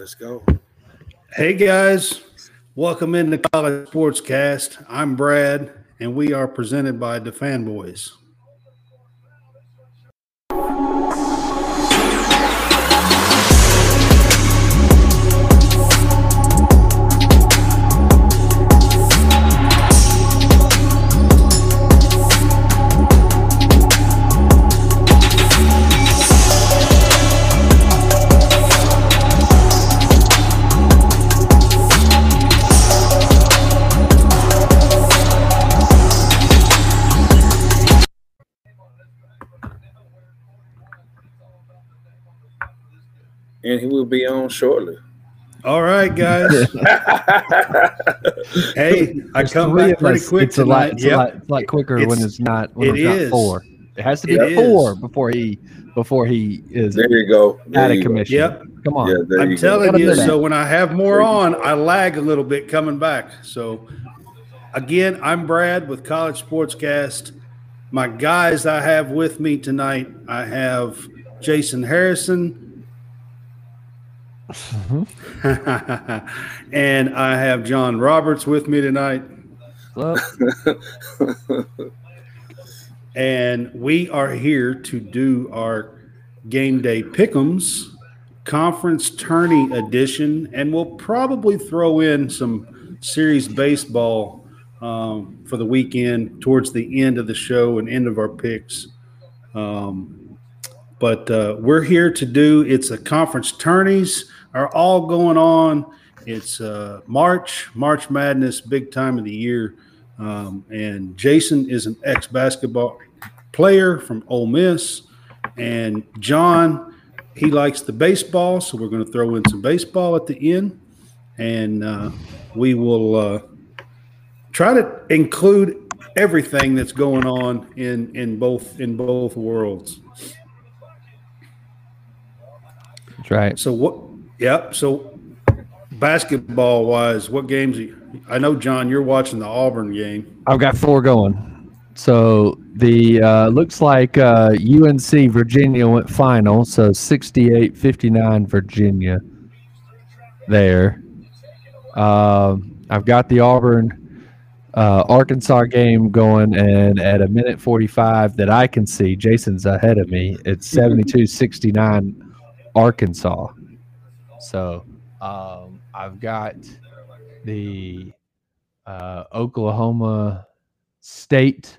Let's go. Hey guys, welcome into College Sportscast. I'm Brad, and we are presented by the Fanboys. And he will be on shortly. All right, guys. hey, I There's come three back pretty quick It's a lot. tonight. It's Yep. a lot. It's a lot quicker when It's- it's not. When it it's not is. four. It has to be It four is. before he before he is There you go. There out of you go. commission. Yep. Come on. Yeah, I'm you telling you. So when I have more on, I lag a little bit coming back. So again, I'm Brad with College Sportscast. My guys I have with me tonight, I have Jason Harrison. and I have John Roberts with me tonight. And we are here to do our game day pick'ems conference tourney edition, and we'll probably throw in some series baseball um, for the weekend towards the end of the show and end of our picks. Um, but uh, we're here to do it's a conference tourneys are all going on. It's uh, March, March Madness, big time of the year. Um, and Jason is an ex basketball player from Ole Miss. And John, he likes the baseball. So we're going to throw in some baseball at the end. And uh, we will uh, try to include everything that's going on in, in both in both worlds. that's right. So what? Yep. So basketball wise, what games? you- I know, John, you're watching the Auburn game. I've got four going. So the uh, looks like uh, UNC Virginia went final. So 68-59 Virginia. There. Um, I've got the Auburn uh, Arkansas game going, and at a minute 45 that I can see, Jason's ahead of me. It's 72-69 Arkansas. So um, I've got the uh, Oklahoma State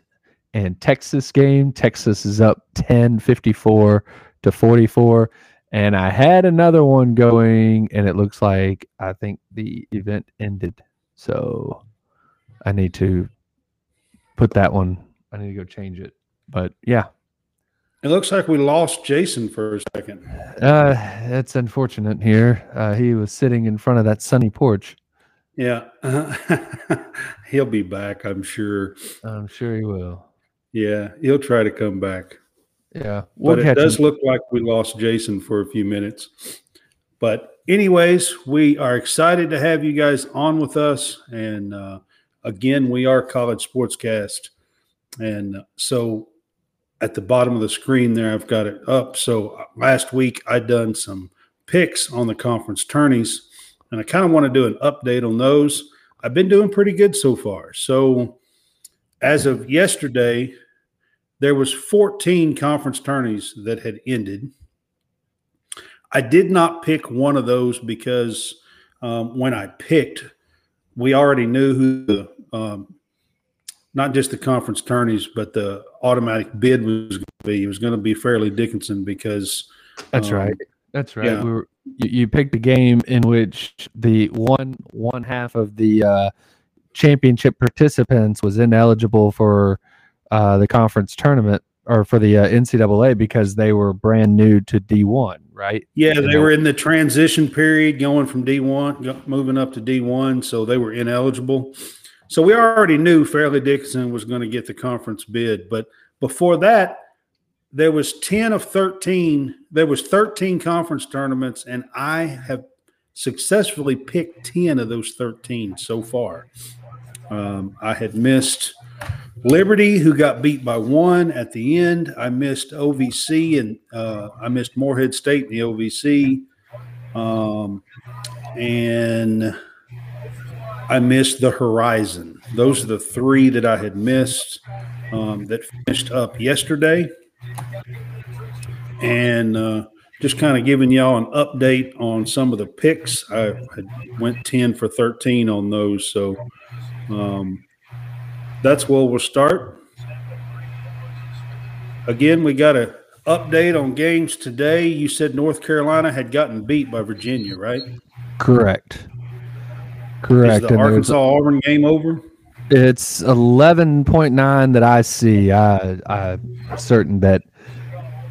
and Texas game. Texas is up 10 54 to 44. And I had another one going, and it looks like I think the event ended. So I need to put that one, I need to go change it. But yeah, It looks like we lost Jason for a second. uh, that's unfortunate here. Uh, he was sitting in front of that sunny porch. Yeah. he'll be back, I'm sure. I'm sure he will. Yeah, he'll try to come back. Yeah, we'll but it does him. look like we lost Jason for a few minutes. But, anyways, we are excited to have you guys on with us. And uh, again, we are College Sportscast. And uh, so at the bottom of the screen there, I've got it up. So uh, last week, I done some picks on the conference tourneys, and I kind of want to do an update on those. I've been doing pretty good so far. So as of yesterday, there was 14 conference tourneys that had ended. I did not pick one of those because um, when I picked, we already knew who the um, not just the conference tourneys, but the automatic bid was going to be. It was going to be Fairleigh Dickinson because That's um, right. That's right. yeah. We were, you, you picked a game in which the one one half of the uh, championship participants was ineligible for uh, the conference tournament or for the uh, NCAA because they were brand new to D1, right? Yeah, they know- were in the transition period going from D1, moving up to D1, so they were ineligible. So we already knew Fairleigh Dickinson was going to get the conference bid, but before that, there was 10 of 13. There was 13 conference tournaments, and I have successfully picked 10 of those 13 so far. Um, I had missed Liberty, who got beat by one at the end. I missed OVC and uh, I missed Morehead State in the OVC. Um, and I missed the Horizon. Those are the three that I had missed um, that finished up yesterday. And uh, just kind of giving y'all an update on some of the picks. I, I went 10 for 13 on those. So um, that's where we'll start. Again, we got a update on games today. You said North Carolina had gotten beat by Virginia, right? Correct. Is Correct. the And Arkansas Auburn game over? It's eleven point nine that I see. I I'm certain that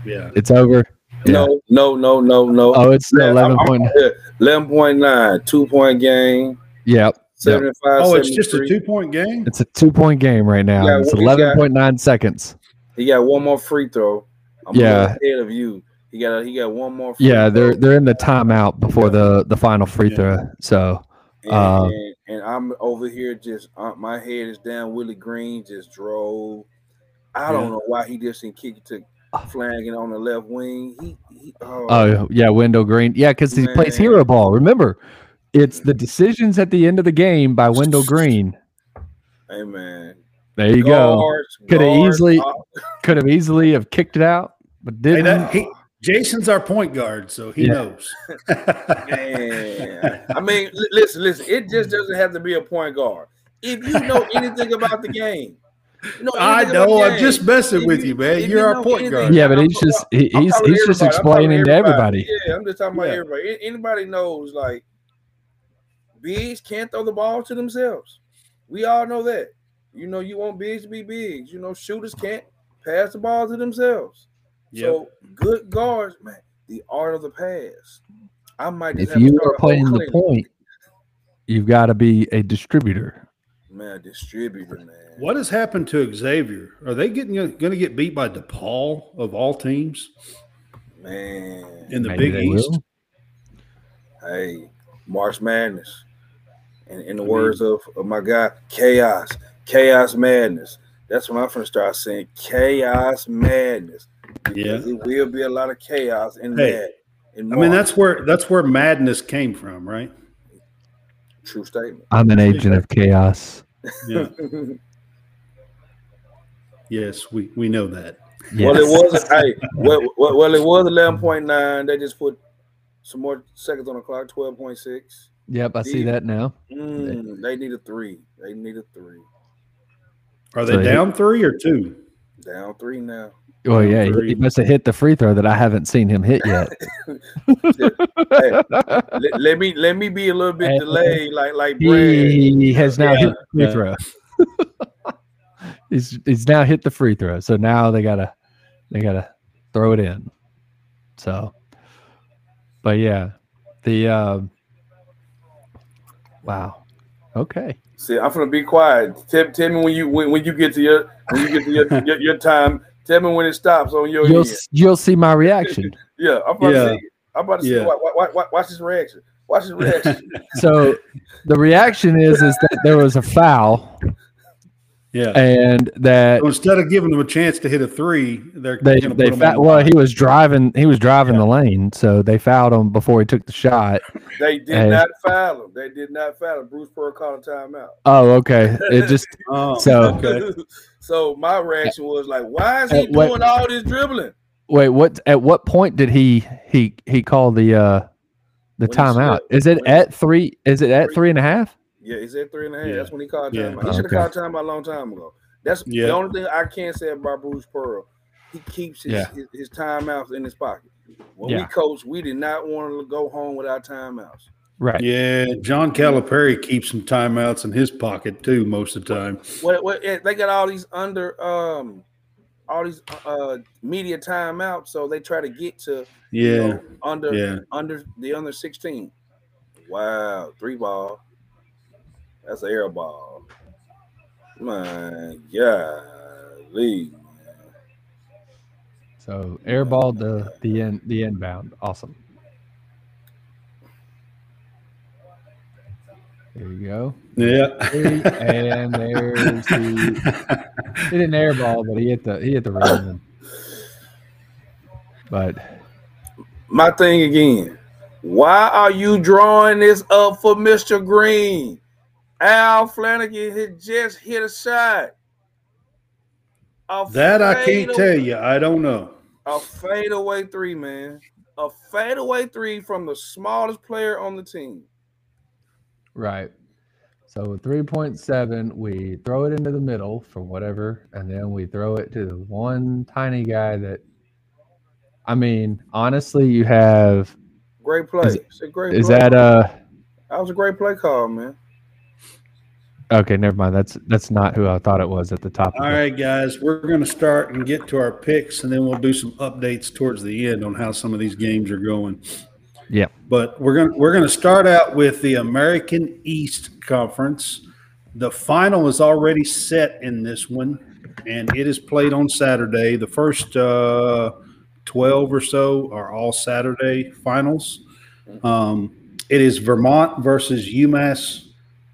Yeah. it's over. Yeah. No, no, no, no, no. Oh, it's Yeah, I'm- eleven I'm- point. yeah, 11.9, two point game, Yep. 75. Oh, it's just a two point game? It's a two point game right now. Yeah, it's what he's got- eleven point nine seconds. He got one more free throw. I'm Yeah. yeah. ahead of you. He got he got one more free Yeah, they're they're in the timeout before the the final free Yeah. throw. So and, uh, and, and I'm over here just uh, my head is down. Willie Green just drove. I don't Yeah. know why he just didn't kick it to Flanigan on the left wing. He, he oh, oh yeah, Wendell Green. Yeah, because he plays hero ball. Remember, it's the decisions at the end of the game by Wendell Green. hey man. There you go. Coulda easily- uh, Could have easily have kicked it out, but didn't. that, he, Jason's our point guard, so he Yeah. knows. Man, I mean, li- listen, listen. It just doesn't have to be a point guard. If you know anything about the game, you know I know. the I'm game, just messing with you- you, man. You're you our point anything- guard. yeah, but he's just he, he's he's just everybody. I'm talking explaining to everybody. Yeah, I'm just talking about Yeah. everybody. Anybody knows like bigs can't throw the ball to themselves. We all know that. You know, you want bigs to be bigs. You know, shooters can't pass the ball to themselves. Yep. So good guards, man. The art of the pass. I might just If have you start are playing the point, you've got to be a distributor. man, distributor, man. What has happened to Xavier? Are they getting uh, going to get beat by DePaul of all teams man? in the Maybe Big East? will. Hey, March Madness. And in the I words of, of my guy, chaos, chaos madness. That's when I'm gonna start saying chaos madness. Yeah. Because it will be a lot of chaos in Hey, that. In I mean, that's where that's where madness came from, right? true statement. I'm an agent of chaos. Yeah. yes, we we know that. Well, it was hey, well, well, well, it was eleven point nine. They just put some more seconds on the clock, twelve point six. Yep, I see that now. Mm, they need a three. They need a three. Are they So he- down three or two? Down three now. Oh yeah, he, must have hit the free throw that I haven't seen him hit yet. Hey, let, let me let me be a little bit delayed, like like Brad. he has now hit the free throw. he's he's now hit the free throw. So now they gotta they gotta throw it in. So, but yeah, the um, wow, okay. See, I'm gonna be quiet. Tell, tell me when you when, when you get to your when you get to your, your, your time. Tell me when it stops on your You'll end. s- you'll see my reaction. Yeah, I'm about Yeah. to see. I'm about to see. Yeah. Watch, watch, watch, watch his reaction. Watch his reaction. So the reaction is is that there was a foul Yeah. and that So instead of giving them a chance to hit a three, they're they going to they put fa- on the well line. he was driving he was driving the lane so they fouled him before he took the shot they did Hey. not foul him. They did not foul him. Bruce Pearl called a timeout. oh okay it just Oh, So- okay. So my reaction was like, why is he what- doing all this dribbling? wait what at what point did he he he call the uh the When timeout is it at three is it at Three. three and a half Yeah, he said three and a half. Yeah. That's when he called Yeah. timeout. He should have Okay. called timeout a long time ago. That's Yeah. the only thing I can say about Bruce Pearl. He keeps his, Yeah. his, his timeouts in his pocket. When we Yeah. coach, we did not want to go home without timeouts. Right Yeah, John Calipari keeps some timeouts in his pocket too most of the time. What, what they got all these under um all these uh media timeouts, so they try to get to you Yeah, know, under yeah. under the under 16. Wow, three ball. That's an air ball. My golly. so airball the the end the inbound awesome there you go Yeah. and there's the he didn't airball but he hit the he hit the rim but My thing again, Why are you drawing this up for Mr. Green? Al Flanigan had just hit a shot. A That I can't fadeaway- tell you. I don't know. A fadeaway three, man. A fadeaway three from the smallest player on the team. Right. So 3.7, we throw it into the middle for whatever, and then we throw it to the one tiny guy that. I mean, honestly, you have. Great play. Is- it's a great Is play. that uh that was a great play call, man. okay? Never mind. That's that's not who I thought it was at the top. of All the- right, guys, we're going to start and get to our picks, and then we'll do some updates towards the end on how some of these games are going. Yeah. But we're going we're going to start out with the American East Conference. The final is already set in this one, and it is played on Saturday. The first uh, twelve or so are all Saturday finals. Um, it is Vermont versus UMass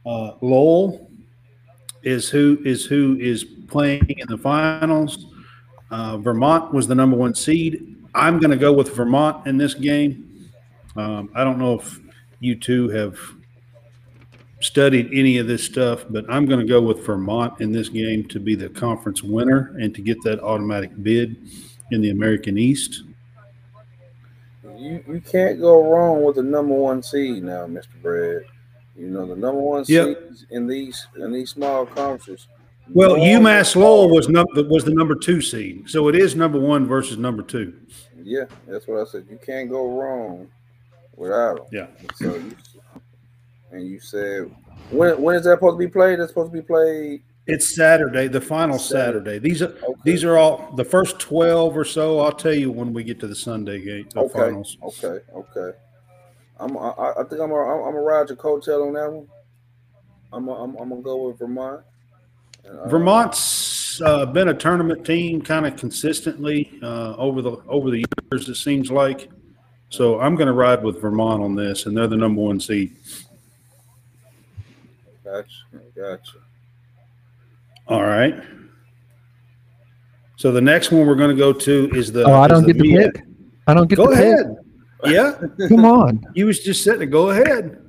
uh, Lowell is who is who is playing in the finals. Uh, Vermont was the number one seed. I'm going to go with Vermont in this game. Um, I don't know if you two have studied any of this stuff, but I'm going to go with Vermont in this game to be the conference winner and to get that automatic bid in the American East. You you can't go wrong with the number one seed now, Mr. Brad. You know the number one Yep. seeds in these in these small conferences. Well, UMass Lowell was num- was the number two seed, so it is number one versus number two. Yeah, that's what I said. You can't go wrong without them. Yeah. So you, and you said when when is that supposed to be played? That's supposed to be played. It's Saturday, the final Saturday. Saturday. These are Okay. these are all the first twelve or so. I'll tell you when we get to the Sunday game, the Okay. finals. Okay, okay. I'm I, I think I'm a, I'm a ride your coattail on that one. I'm a, I'm, I'm gonna go with Vermont. Uh, Vermont's uh, been a tournament team kind of consistently uh, over the over the years. It seems like. So I'm going to ride with Vermont on this, and they're the number one seed. Gotcha, gotcha. All right. So the next one we're going to go to is the. Oh, I don't the get the MEAC. pick. I don't get Go the ahead. Yeah. Come on. you was just sitting. there. Go ahead.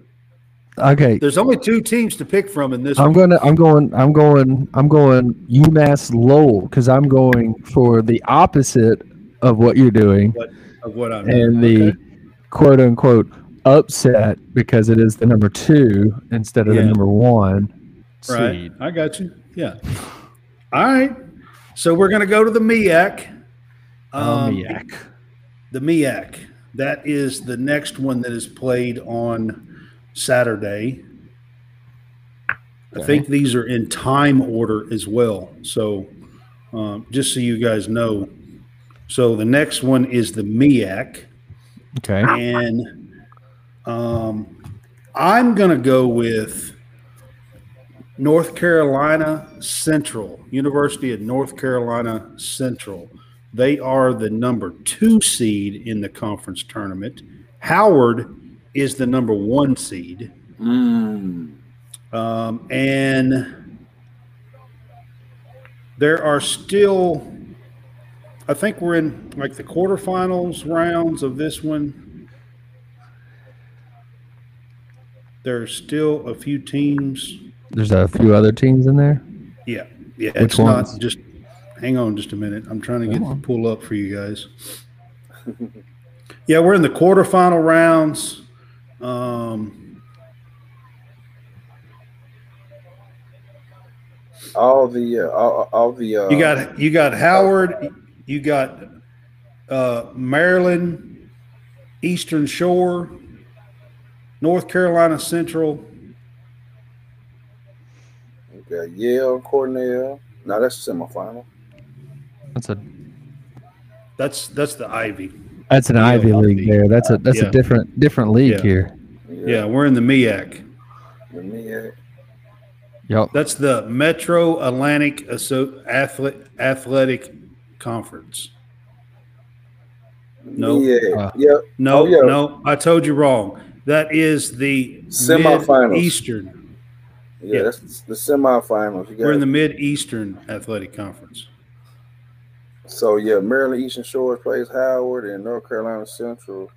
Okay. There's only two teams to pick from in this. I'm gonna. I'm going. I'm going. I'm going UMass Lowell because I'm going for the opposite of what you're doing, of what I'm and the Okay. quote unquote upset because it is the number two instead of Yeah. the number one Right. seed. I got you. Yeah. All right. So we're going to go to the MEAC. Oh, Um, MEAC. The MEAC. That is the next one that is played on Saturday. I think these are in time order as well. So um, just so you guys know. So the next one is the MEAC. Okay. And um, I'm going to go with North Carolina Central, University of North Carolina Central. They are the number two seed in the conference tournament. Howard is the number one seed. Mm. Um, and there are still, I think we're in like the quarterfinals rounds of this one. There's still a few teams. There's a few other teams in there. Yeah, yeah. Which it's ones? not just. Hang on, just a minute. I'm trying to get Come on. pull up for you guys. yeah, we're in the quarterfinal rounds. Um, All the uh, all, all the uh, You got you got Howard, you got uh, Maryland, Eastern Shore, North Carolina Central. you got Yale, Cornell. No, that's semifinal. That's a That's that's the Ivy. that's an Yeah, Ivy Ivy. League there. That's a that's Yeah. a different different league Yeah. here. Yeah, we're in the MEAC. The MEAC. Yep. That's the Metro Atlantic Asso- Athletic Conference. No. MEAC. Uh, yeah. No, Oh, yeah. no, I told you wrong. That is the Semifinals. Eastern. yeah, Yeah. That's the semifinals. You got We're in the Mid Eastern Athletic Conference. so yeah, Maryland Eastern Shore plays Howard and North Carolina Central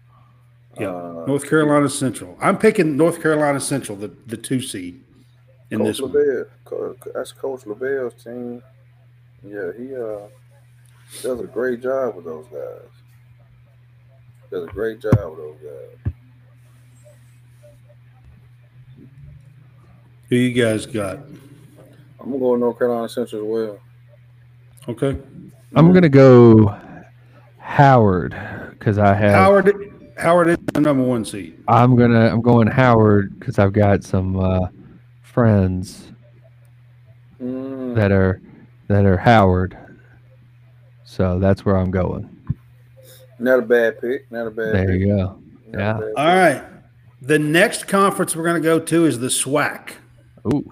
Yeah, Uh, North Carolina Central. I'm picking North Carolina Central, the, the two seed in Coach this one. LeVelle. Co- that's Coach LeVelle's team. Yeah, he uh does a great job with those guys. Does a great job with those guys. Who you guys got? I'm gonna go North Carolina Central as well. Okay. I'm gonna go Howard because I have. Howard Howard is the number one seed. I'm gonna. I'm going Howard because I've got some uh, friends Mm, that are that are Howard. So that's where I'm going. not a bad pick. Not a bad There pick. you go. Not Yeah. All right. The next conference we're going to go to is the SWAC. Ooh,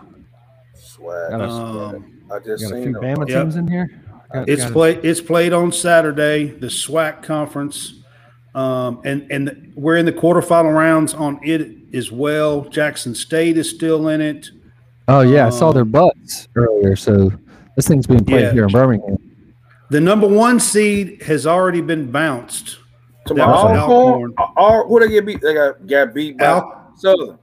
SWAC. Swag. Um, I just got a few them. Bama Yep. teams in here. Got- it's got a- played. It's played on Saturday. The SWAC conference, um, and and we're in the quarterfinal rounds on it as well. Jackson State is still in it. Oh yeah, I saw their um, butts earlier. So this thing's being played Yeah. here in Birmingham. The number one seed has already been bounced. To That my was Alcorn, Al- who they get beat? They got got beat by Al- Southern.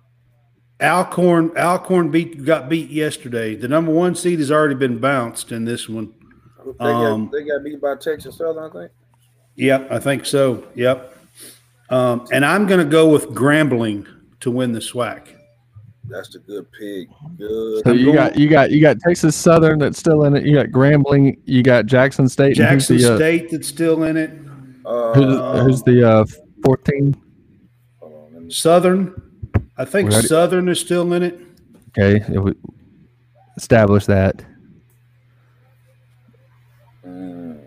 Alcorn Alcorn beat got beat yesterday. The number one seed has already been bounced in this one. They, Um, got, they got beat by Texas Southern, I think. Yep, I think so. Yep. Um, and I'm going to go with Grambling to win the SWAC. That's the good pick. Good. So you got you got you got Texas Southern that's still in it. You got Grambling. You got Jackson State. Jackson the, uh, State that's still in it. Uh, Who's, who's the uh, 14? hold on, let me- Southern, I think We already- Southern is still in it. Okay, yeah, we establish that. Mm,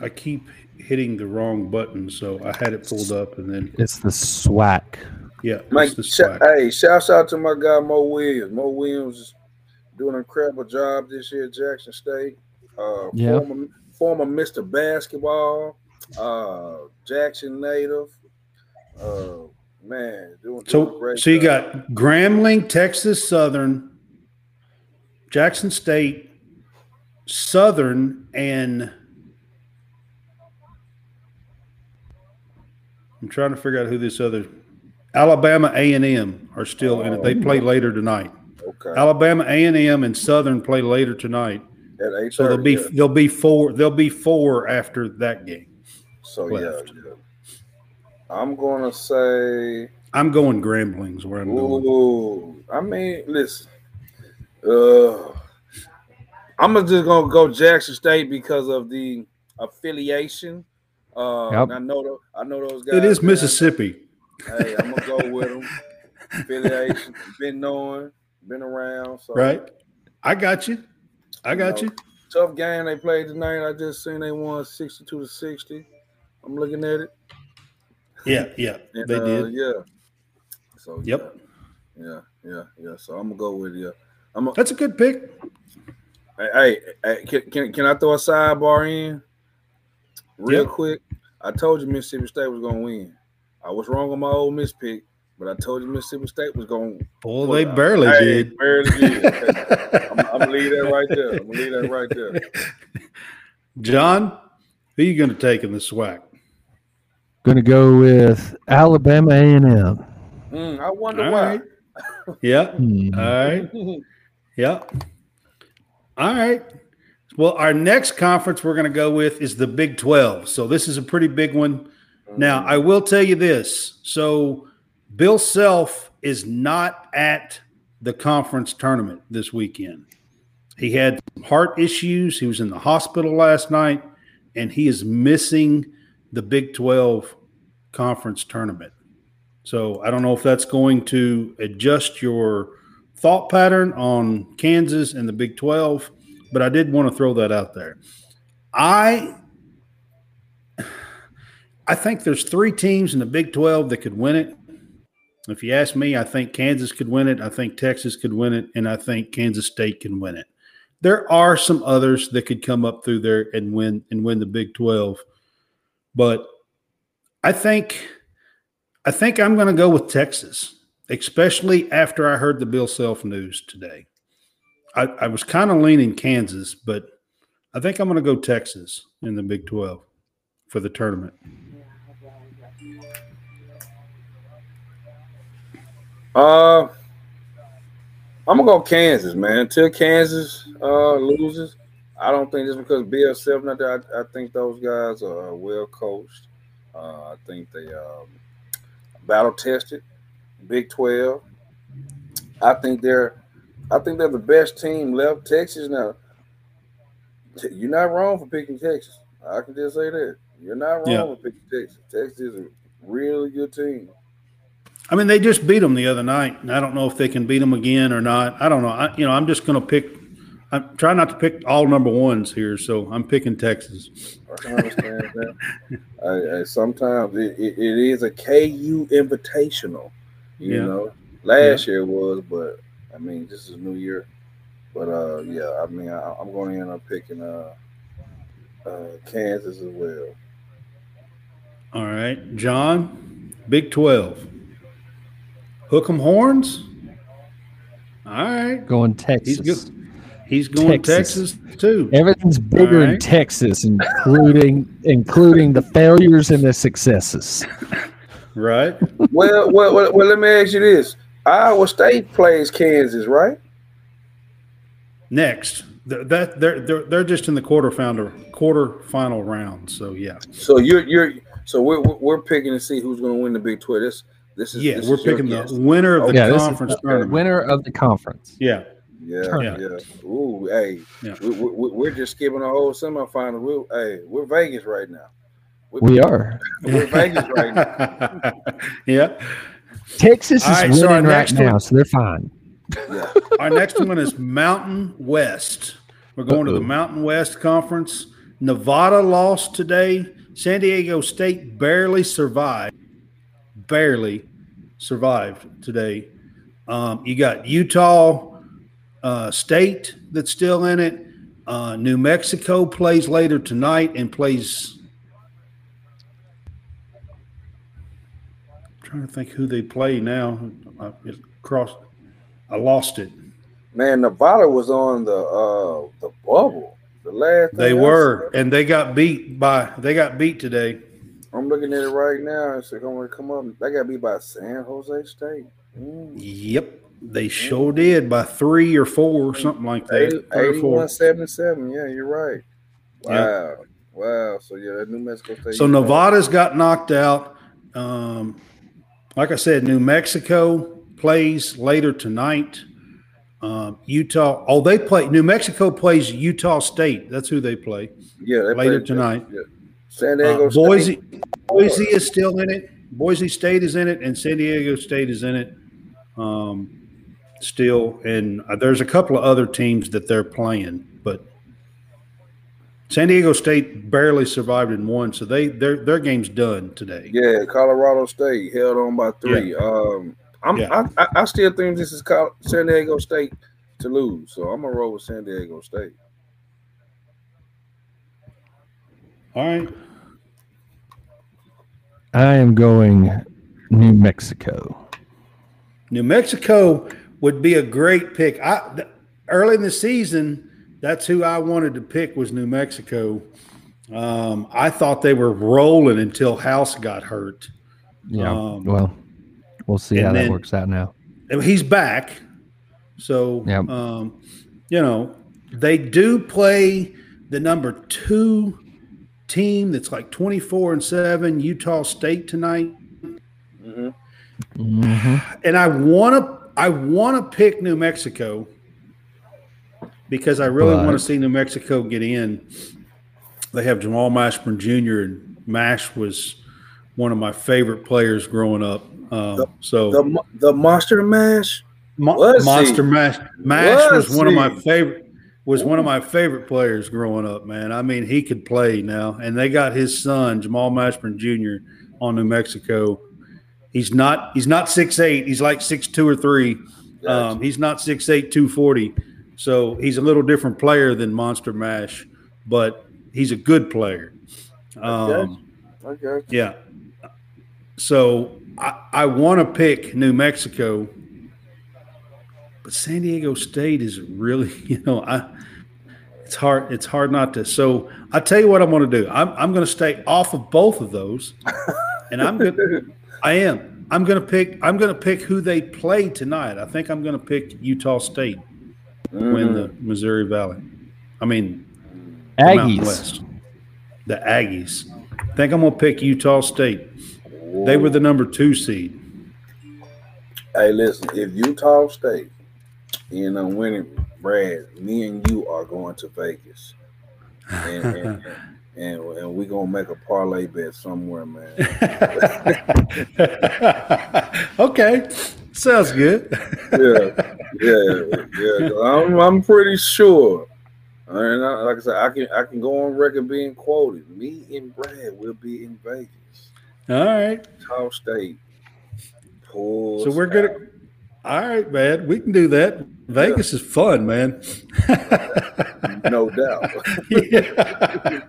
I keep hitting the wrong button, so I had it pulled up and then It's the SWAC. yeah, Mike, it's the sh- SWAC. hey, shouts out to my guy Mo Williams. Mo Williams is doing an incredible job this year at Jackson State. Uh, Yeah. former, former Mr. Basketball, uh, Jackson native. Uh, man, doing, doing So, great so you job. got Grambling, Texas Southern, Jackson State, Southern, and I'm trying to figure out who this other Alabama A and M are still in it. They play later tonight. okay Alabama A and M and Southern play later tonight. at eight So there'll be there'll be four there'll be four after that game. So left. yeah, yeah. I'm gonna say. I'm going Gramblings where I'm going. Ooh, I mean, listen. Uh, I'm just gonna go Jackson State because of the affiliation. Uh, Yep. I know the, I know those guys. It is man. Mississippi. Hey, I'm gonna go with them. Affiliation, been knowing, been around. So Right? I got you. I got you. tough game they played tonight. I just seen they won 62 to 60. I'm looking at it. Yeah, yeah. And, They uh, did. Yeah. So Yep. Yeah, yeah, yeah. So I'm gonna go with yeah. I'm a, That's a good pick. hey, hey, hey, can, can can I throw a sidebar in real Yep. quick? I told you Mississippi State was gonna win. I was wrong on my Ole Miss pick, but I told you Mississippi State was gonna. Well, they out. barely Hey, did. Barely did. I'm, I'm gonna leave that right there. I'm gonna leave that right there. John, who you going to take in the SWAC? Going to go with Alabama A&M. Mm, I wonder All why. right. Yeah. Hmm. All right. Yep. All right. Well, our next conference we're going to go with is the Big 12. So this is a pretty big one. Now, I will tell you this. So Bill Self is not at the conference tournament this weekend. He had heart issues. He was in the hospital last night, and he is missing the Big 12 conference tournament. So I don't know if that's going to adjust your thought pattern on Kansas and the Big 12, but I did want to throw that out there. I I think there's three teams in the Big 12 that could win it. If you ask me, I think Kansas could win it, I think Texas could win it, and I think Kansas State can win it. There are some others that could come up through there and win and win the Big 12. But I think I think I'm going to go with Texas, especially after I heard the Bill Self news today. I, I was kind of leaning Kansas, but I think I'm going to go Texas in the Big 12. for the tournament? Uh, I'm gonna go Kansas, man. Until Kansas uh, loses, I don't think just because out there. I, I, think those guys are well coached. Uh, I think they um, battle tested. Big Twelve. I think they're, I think they're the best team left. Texas now. You're not wrong for picking Texas. I can just say that. You're not wrong yeah. for picking Texas. Texas is a really good team. I mean, they just beat them the other night, and I don't know if they can beat them again or not. I don't know. I, you know, I'm just going to pick. I'm trying not to pick all number ones here, so I'm picking Texas. I can understand that. I, I, sometimes it, it, it is a KU invitational. You yeah. know, last yeah. year was, but I mean, this is New Year. But uh, yeah, I mean, I, am going to end up picking uh, uh, Kansas as well. All right, John, Big Twelve. Hook 'em horns. All right. Going Texas. He's, He's going Texas. Texas. too. Everything's bigger right. in Texas, including including the failures and the successes. Right. well, well, well, well, let me ask you this. Iowa State plays Kansas, right? Next. That they're they're they're just in the quarterfinal quarter final round. So yeah. So you're you're so we're we're picking to see who's going to win the Big Twelve. This this is yeah, this we're is picking the winner of the yeah, conference tournament. Winner of the conference. Yeah. Yeah, tournament. yeah. Ooh, hey, yeah. We, we, we're just skipping a whole semifinal. We're, hey, we're Vegas right now. We're, we are. We're Vegas right now. yeah. Texas is right, winning so right now, one, so they're fine. Yeah. Our next one is Mountain West. We're going Uh-oh. to the Mountain West Conference. Nevada lost today. San Diego State barely survived barely survived today. Um, you got Utah uh, State that's still in it. Uh, New Mexico plays later tonight and plays. Trying to think who they play now. I crossed. I lost it. Man, Nevada was on the uh, the bubble. The last they were, and they got beat by they got beat today. I'm looking at it right now. It's going to come up. That got to be by San Jose State. Mm. Yep. They sure did by three or four, or something like that. 81 77. Yeah, you're right. Wow. Yep. Wow. So, yeah, that New Mexico State. So, Nevada's got knocked out. Um, like I said, New Mexico plays later tonight. Um, Utah, oh, they play. New Mexico plays Utah State. That's who they play. Yeah, they later play, tonight. Yeah. San Diego uh, Boise, Boise is still in it. Boise State is in it, and San Diego State is in it um, still. And uh, there's a couple of other teams that they're playing, San Diego State barely survived in one, so they their their game's done today. Yeah, Colorado State held on by three. Yeah. Um, I'm yeah. I, I, still think this is San Diego State to lose, so I'm gonna roll with San Diego State. All right. I am going New Mexico. New Mexico would be a great pick. I early in the season, that's who I wanted to pick was New Mexico. Um, I thought they were rolling until House got hurt. Yeah. Um, well, we'll see how that works out now. He's back, so yep. um, you know they do play the number two team that's like 24 and 7 utah state tonight mm-hmm. Mm-hmm. and i want to i want to pick new mexico because i really want to see new mexico get in they have jamal mashburn jr and mash was one of my favorite players growing up um, the, so the, the monster mash Mo- monster he? mash mash was, was one he? of my favorite was one of my favorite players growing up, man. I mean, he could play now. And they got his son, Jamal Mashburn Jr., on New Mexico. He's not he's not six eight. He's like six two or three. Um, he's not six eight, two forty. So he's a little different player than Monster Mash, but he's a good player. Um, okay. Yeah. So I, I want to pick New Mexico but San Diego State is really, you know, I It's hard. It's hard not to. So I tell you what I'm going to do. I'm I'm going to stay off of both of those, and I'm going. to I am. I'm going to pick. I'm going to pick who they play tonight. I think I'm going to pick Utah State win the mm-hmm. Missouri Valley. I mean, the Mountain Aggies. West. The Aggies. I think I'm going to pick Utah State. They were the number two seed. Hey, listen, if Utah State end up winning, Brad, me and you are going to Vegas. And, and, and, and we're going to make a parlay bet somewhere, man. okay, sounds good. yeah, yeah, yeah. I'm, I'm pretty sure. And I, like I said, I can I can go on record being quoted. Me and Brad will be in Vegas. All right, Tall State. Pulls so we're gonna. All right, man, we can do that. Vegas is fun, man. no doubt. Yeah.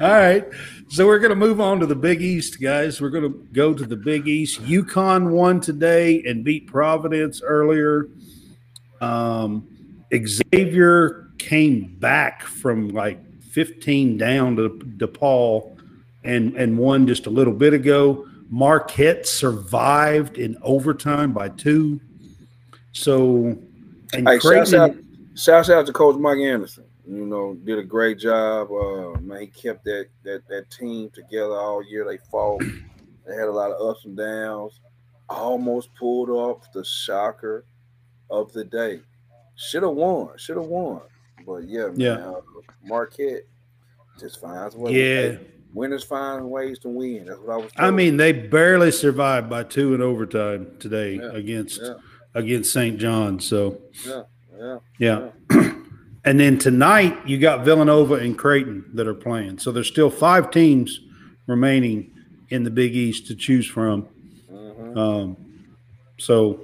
All right. So we're going to move on to the Big East, guys. We're going to go to the Big East. UConn won today and beat Providence earlier. Um, Xavier came back from like 15 down to DePaul and, and won just a little bit ago. Marquette survived in overtime by two. So, and Hey, Creighton- out, shouts out to Coach Mike Anderson. You know, did a great job. Uh, man, he kept that that that team together all year. They fought. They had a lot of ups and downs. Almost pulled off the shocker of the day. Should have won. Should have won. But yeah, man, Yeah. uh, Marquette just finds ways. Yeah. Winners find ways to win. That's what I was. I mean, they barely survived by two in overtime today Yeah, against yeah. against St. John. So yeah, yeah. yeah. and then tonight you got Villanova and Creighton that are playing. So there's still five teams remaining in the Big East to choose from. Mhm. Um, so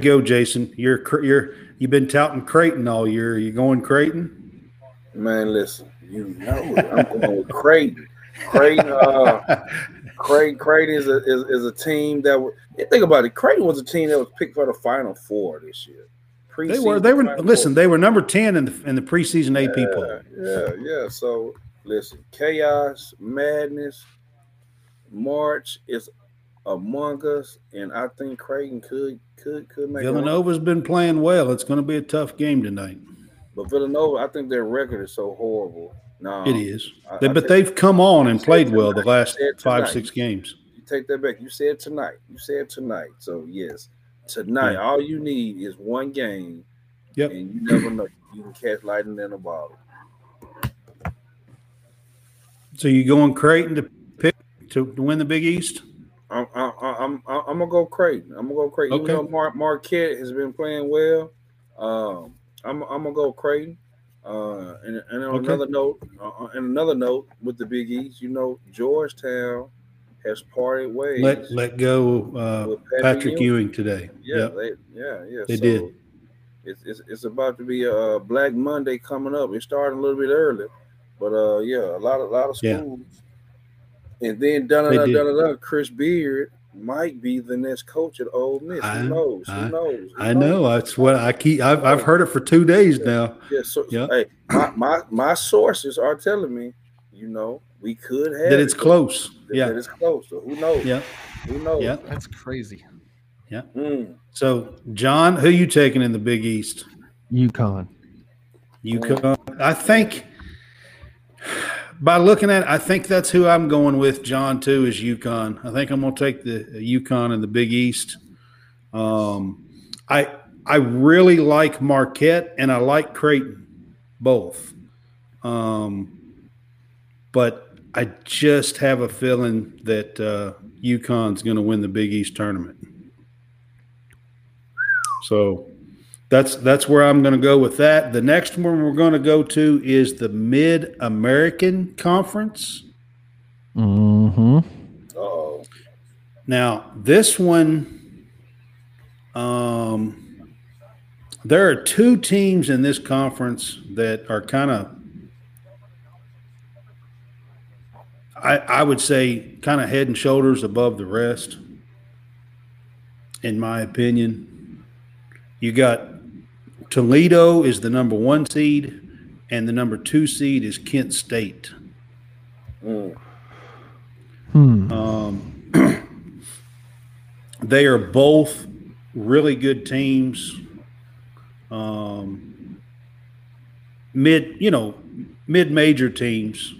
go, Jason. You're you're you've been touting Creighton all year. Are you going Creighton? Man, listen, you know. I'm going with Creighton. Creighton, uh, Creighton, Creighton is a is, is a team that was. Think about it. Creighton was a team that was picked for the Final Four this year. They were they were Final listen. Four. They were number ten in the in the preseason AP poll. Yeah, yeah, yeah. So listen, chaos, madness, March is among us, and I think Creighton could could could make. Villanova's been playing well. It's going to be a tough game tonight. But Villanova, I think their record is so horrible. No, It is, I- They- I but they've come on and played well the last five six games. You take that back. You said tonight. You said tonight. So yes, tonight. Yeah. All you need is one game, Yep. and you never know. You can catch lightning in a bottle. So you going Creighton to pick to, to win the Big East? I'm I'm I'm, I'm, I'm gonna go Creighton. I'm gonna go Creighton. Okay. Even though Mar- Marquette has been playing well, um, I'm I'm gonna go Creighton. Uh, and, and on Okay. another note, uh, and another note with the Big East, you know, Georgetown has parted ways. Let let go uh, with Patrick Ewing today. Yeah, Yep. they, yeah, yeah. They did. It's, it's it's about to be a Black Monday coming up. It's starting a little bit early, but uh, yeah, a lot of lot of schools. Yeah. And then dun They dun did. dun dun Chris Beard might be the next coach at Ole Miss. I- Who knows? I- Who knows? Who I knows? know. That's what I keep. I've, I've heard it for two days now. Yeah, so Yeah. hey, my, my my sources are telling me, you know, we could have That it's it, close. that- Yeah. that it's close. So who knows? Yeah. Who knows? Yeah. That's crazy. Mm. So John, who you taking in the Big East? UConn. UConn. I think by looking at, it, I think that's who I'm going with. John too is UConn. I think I'm going to take the UConn in the Big East. Um, I I really like Marquette and I like Creighton, both. Um, but I just have a feeling that uh, UConn's going to win the Big East tournament. So that's that's where I'm going to go with that. The next one we're going to go to is the Mid American Conference. Mm-hmm. Oh, Now, this one, um, there are two teams in this conference that are kind of, I, I would say, kind of head and shoulders above the rest, in my opinion. You got Toledo is the number one seed, and the number two seed is Kent State. Mm. Hmm. Um, they are both really good teams. Um, mid, you know, mid-major teams.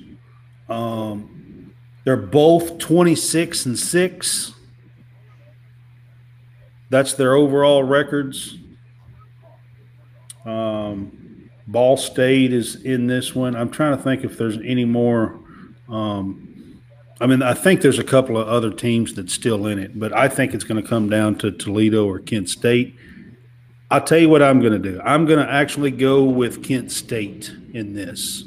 Um, they're both twenty-six and six. That's their overall records. Um, Ball State is in this one. I'm trying to think if there's any more. Um, I mean, I think there's a couple of other teams that's still in it, but I think it's going to come down to Toledo or Kent State. I'll tell you what I'm going to do. I'm going to actually go with Kent State in this.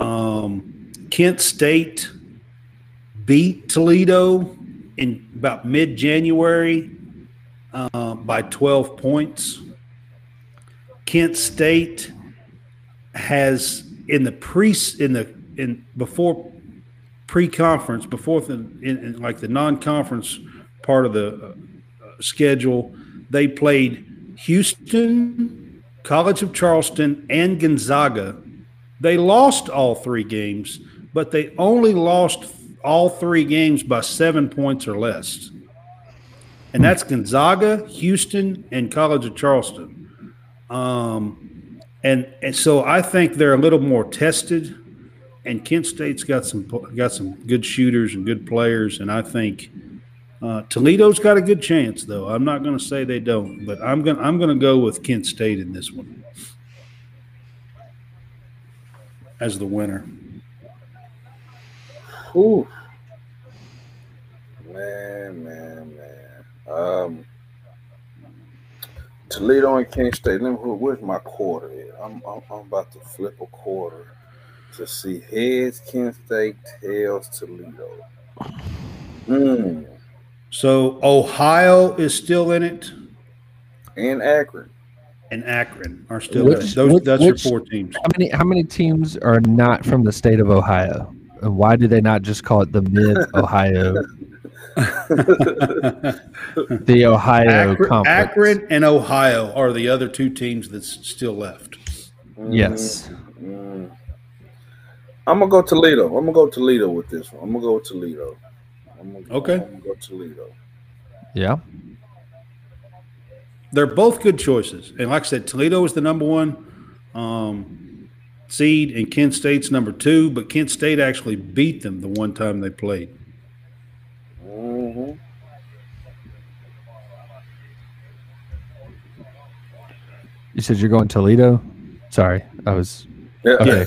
Um, Kent State beat Toledo in about mid January uh, by 12 points. Kent State has in the pre in the in before pre-conference before the in, in like the non-conference part of the uh, schedule they played Houston, College of Charleston, and Gonzaga. They lost all three games, but they only lost all three games by seven points or less. And that's Gonzaga, Houston, and College of Charleston. Um, and, and so I think they're a little more tested. And Kent State's got some got some good shooters and good players, and I think uh, Toledo's got a good chance, though. I'm not going to say they don't, but I'm going I'm going to go with Kent State in this one as the winner. Ooh. Man, man, man. Um, Toledo and Kent State. Let me, where's my quarter? At? I'm, I'm I'm about to flip a quarter to see heads Kent State, tails Toledo. Hmm. So Ohio is still in it, And Akron. and Akron are still in Which- it. Those which- that's which- your four teams. How many how many teams are not from the state of Ohio? And why do they not just call it the Mid Ohio, the Ohio Akron, Conference? Akron and Ohio are the other two teams that's still left. Yes. Mm. I'm gonna go Toledo. I'm gonna go Toledo with this one. I'm gonna go Toledo. I'm gonna, Okay. I'm gonna go Toledo. Yeah. They're both good choices, and like I said, Toledo is the number one um, seed, and Kent State's number two. But Kent State actually beat them the one time they played. hmm You said you're going Toledo. Sorry, I was Yeah. okay.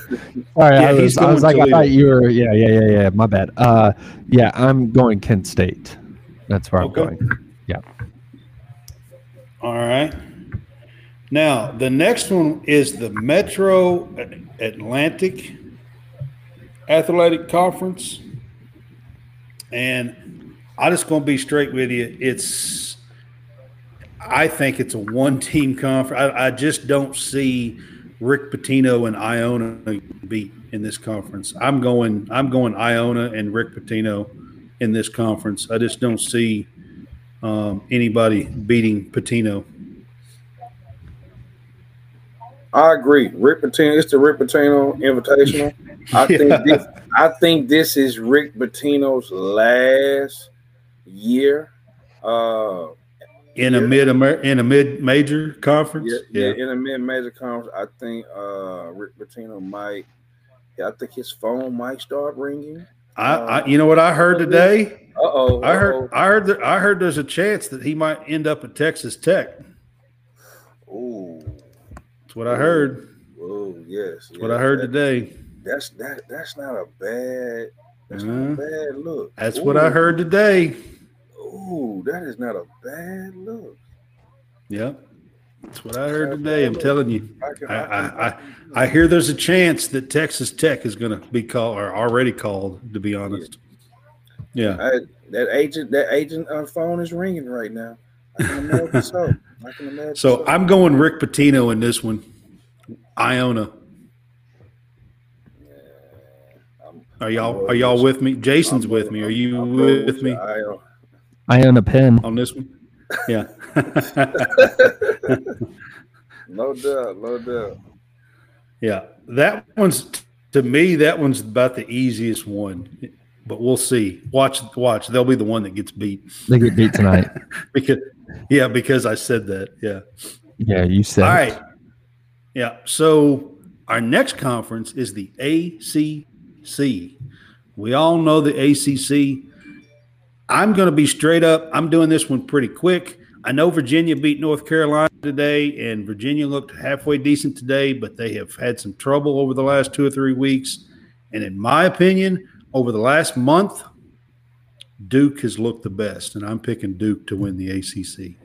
Sorry, Yeah, I was, I was going like, I thought you were. Yeah, yeah, yeah, yeah. My bad. Uh, yeah, I'm going Kent State. That's where I'm going. going. All right. Now the next one is the Metro Atlantic Athletic Conference, and I just going to be straight with you. It's, I think it's a one-team conference. I, I just don't see Rick Pitino and Iona beat in this conference. I'm going. I'm going Iona and Rick Pitino in this conference. I just don't see um, anybody beating Pitino. I agree. Rick Pitino. It's the Rick Pitino Invitational. I Yeah. think this. I think this is Rick Pitino's last year. Uh, in a mid in a mid major conference. yeah, yeah, in a mid major conference, I think uh, Rick Pitino might. Yeah, I think his phone might start ringing. I, I you know what I heard today. Uh oh. I heard I heard that I heard there's a chance that he might end up at Texas Tech. Ooh. What I heard. Oh yes. What I heard that, today. That's that. That's not a bad. That's Uh-huh. not a bad look. That's what I heard today. Oh, that is not a bad look. Yep. That's what I heard today. I'm telling you. I I, I, I, I, I hear there's a chance that Texas Tech is going to be called or already called, to be honest. Yeah. I, that agent, that agent uh, phone is ringing right now. I can imagine so. I can imagine. So I'm going Rick Pitino in this one. Iona. I'm- Are y'all are y'all with me? Jason's I'm with me. Are you I'm with me you. I, uh, I own a pen. on this one? Yeah. no doubt, no doubt. Yeah, that one's to me. That one's about the easiest one, but we'll see. Watch, watch. They'll be the one that gets beat They get beat tonight. because, yeah, because I said that. Yeah. yeah, you said. All right. it. Yeah. So our next conference is the ACC. We all know the ACC. I'm going to be straight up. I'm doing this one pretty quick. I know Virginia beat North Carolina today, and Virginia looked halfway decent today, but they have had some trouble over the last two or three weeks. And in my opinion, over the last month, Duke has looked the best, and I'm picking Duke to win the ACC.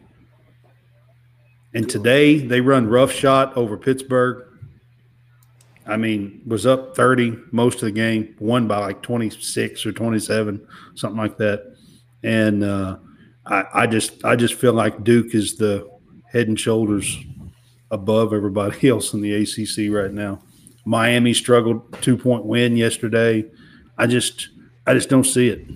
And today they run rough shot over Pittsburgh. I mean, was up 30 most of the game, won by like 26 or 27, something like that. And uh, I, I just I just feel like Duke is the head and shoulders above everybody else in the ACC right now. Miami struggled two point win yesterday. I just I just don't see it.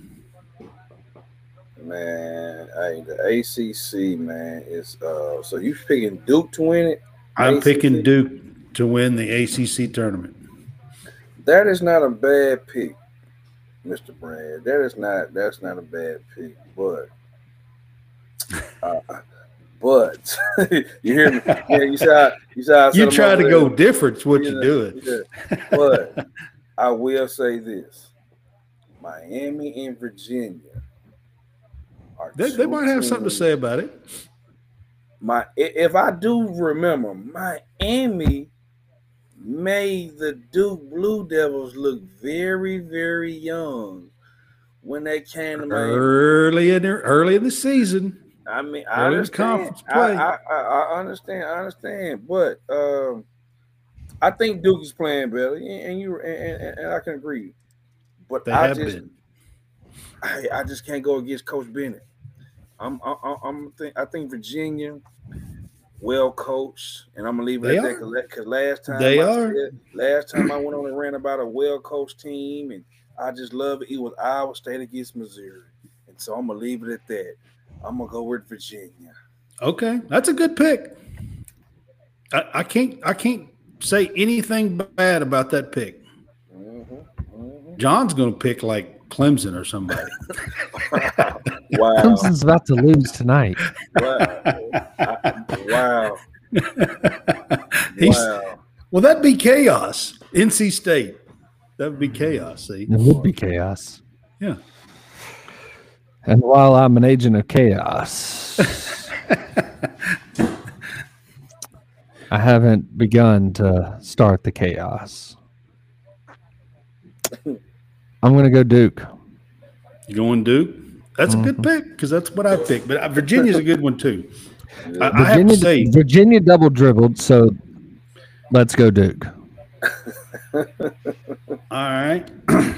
Man, hey, the ACC man is uh. So you picking Duke to win it? I'm ACC? picking Duke to win the ACC tournament. That is not a bad pick, Mister Brand. That is not. That's not a bad pick, but. Uh, but you hear me? Yeah, you saw. You saw. You try to go different. What you doing? Yeah. But I will say this: Miami and Virginia. They, they might have something to say about it. My, if I do remember, Miami made the Duke Blue Devils look very, very young when they came to Miami. Early in the, early in the season. I mean, I understand. conference I, play. I, I, I understand. I understand. But um, I think Duke is playing better, and, you and, and, and I can agree. But They I just, been. I, I just can't go against Coach Bennett. I'm, I'm, I'm, think, I think Virginia, well coached, and I'm gonna leave it They at are. that because last time They I are. said- last time I went on a rant about a well coached team, and I just love it. It was Iowa State against Missouri, and so I'm gonna leave it at that. I'm gonna go with Virginia. Okay, that's a good pick. I, I can't I can't say anything bad about that pick. Mhm, mhm. John's to pick like Clemson or somebody. wow, Clemson's about to lose tonight. wow, I- wow, He's, wow. Well, that'd be chaos. NC State. That would be chaos. See, It would be chaos. yeah. And while I'm an agent of chaos, I haven't begun to start the chaos. I'm going to go Duke. You going Duke? That's a Mm-hmm. good pick because that's what I picked. But uh, Virginia's a good one too. I, I have Virginia, to say, Virginia double dribbled, so let's go Duke. all right.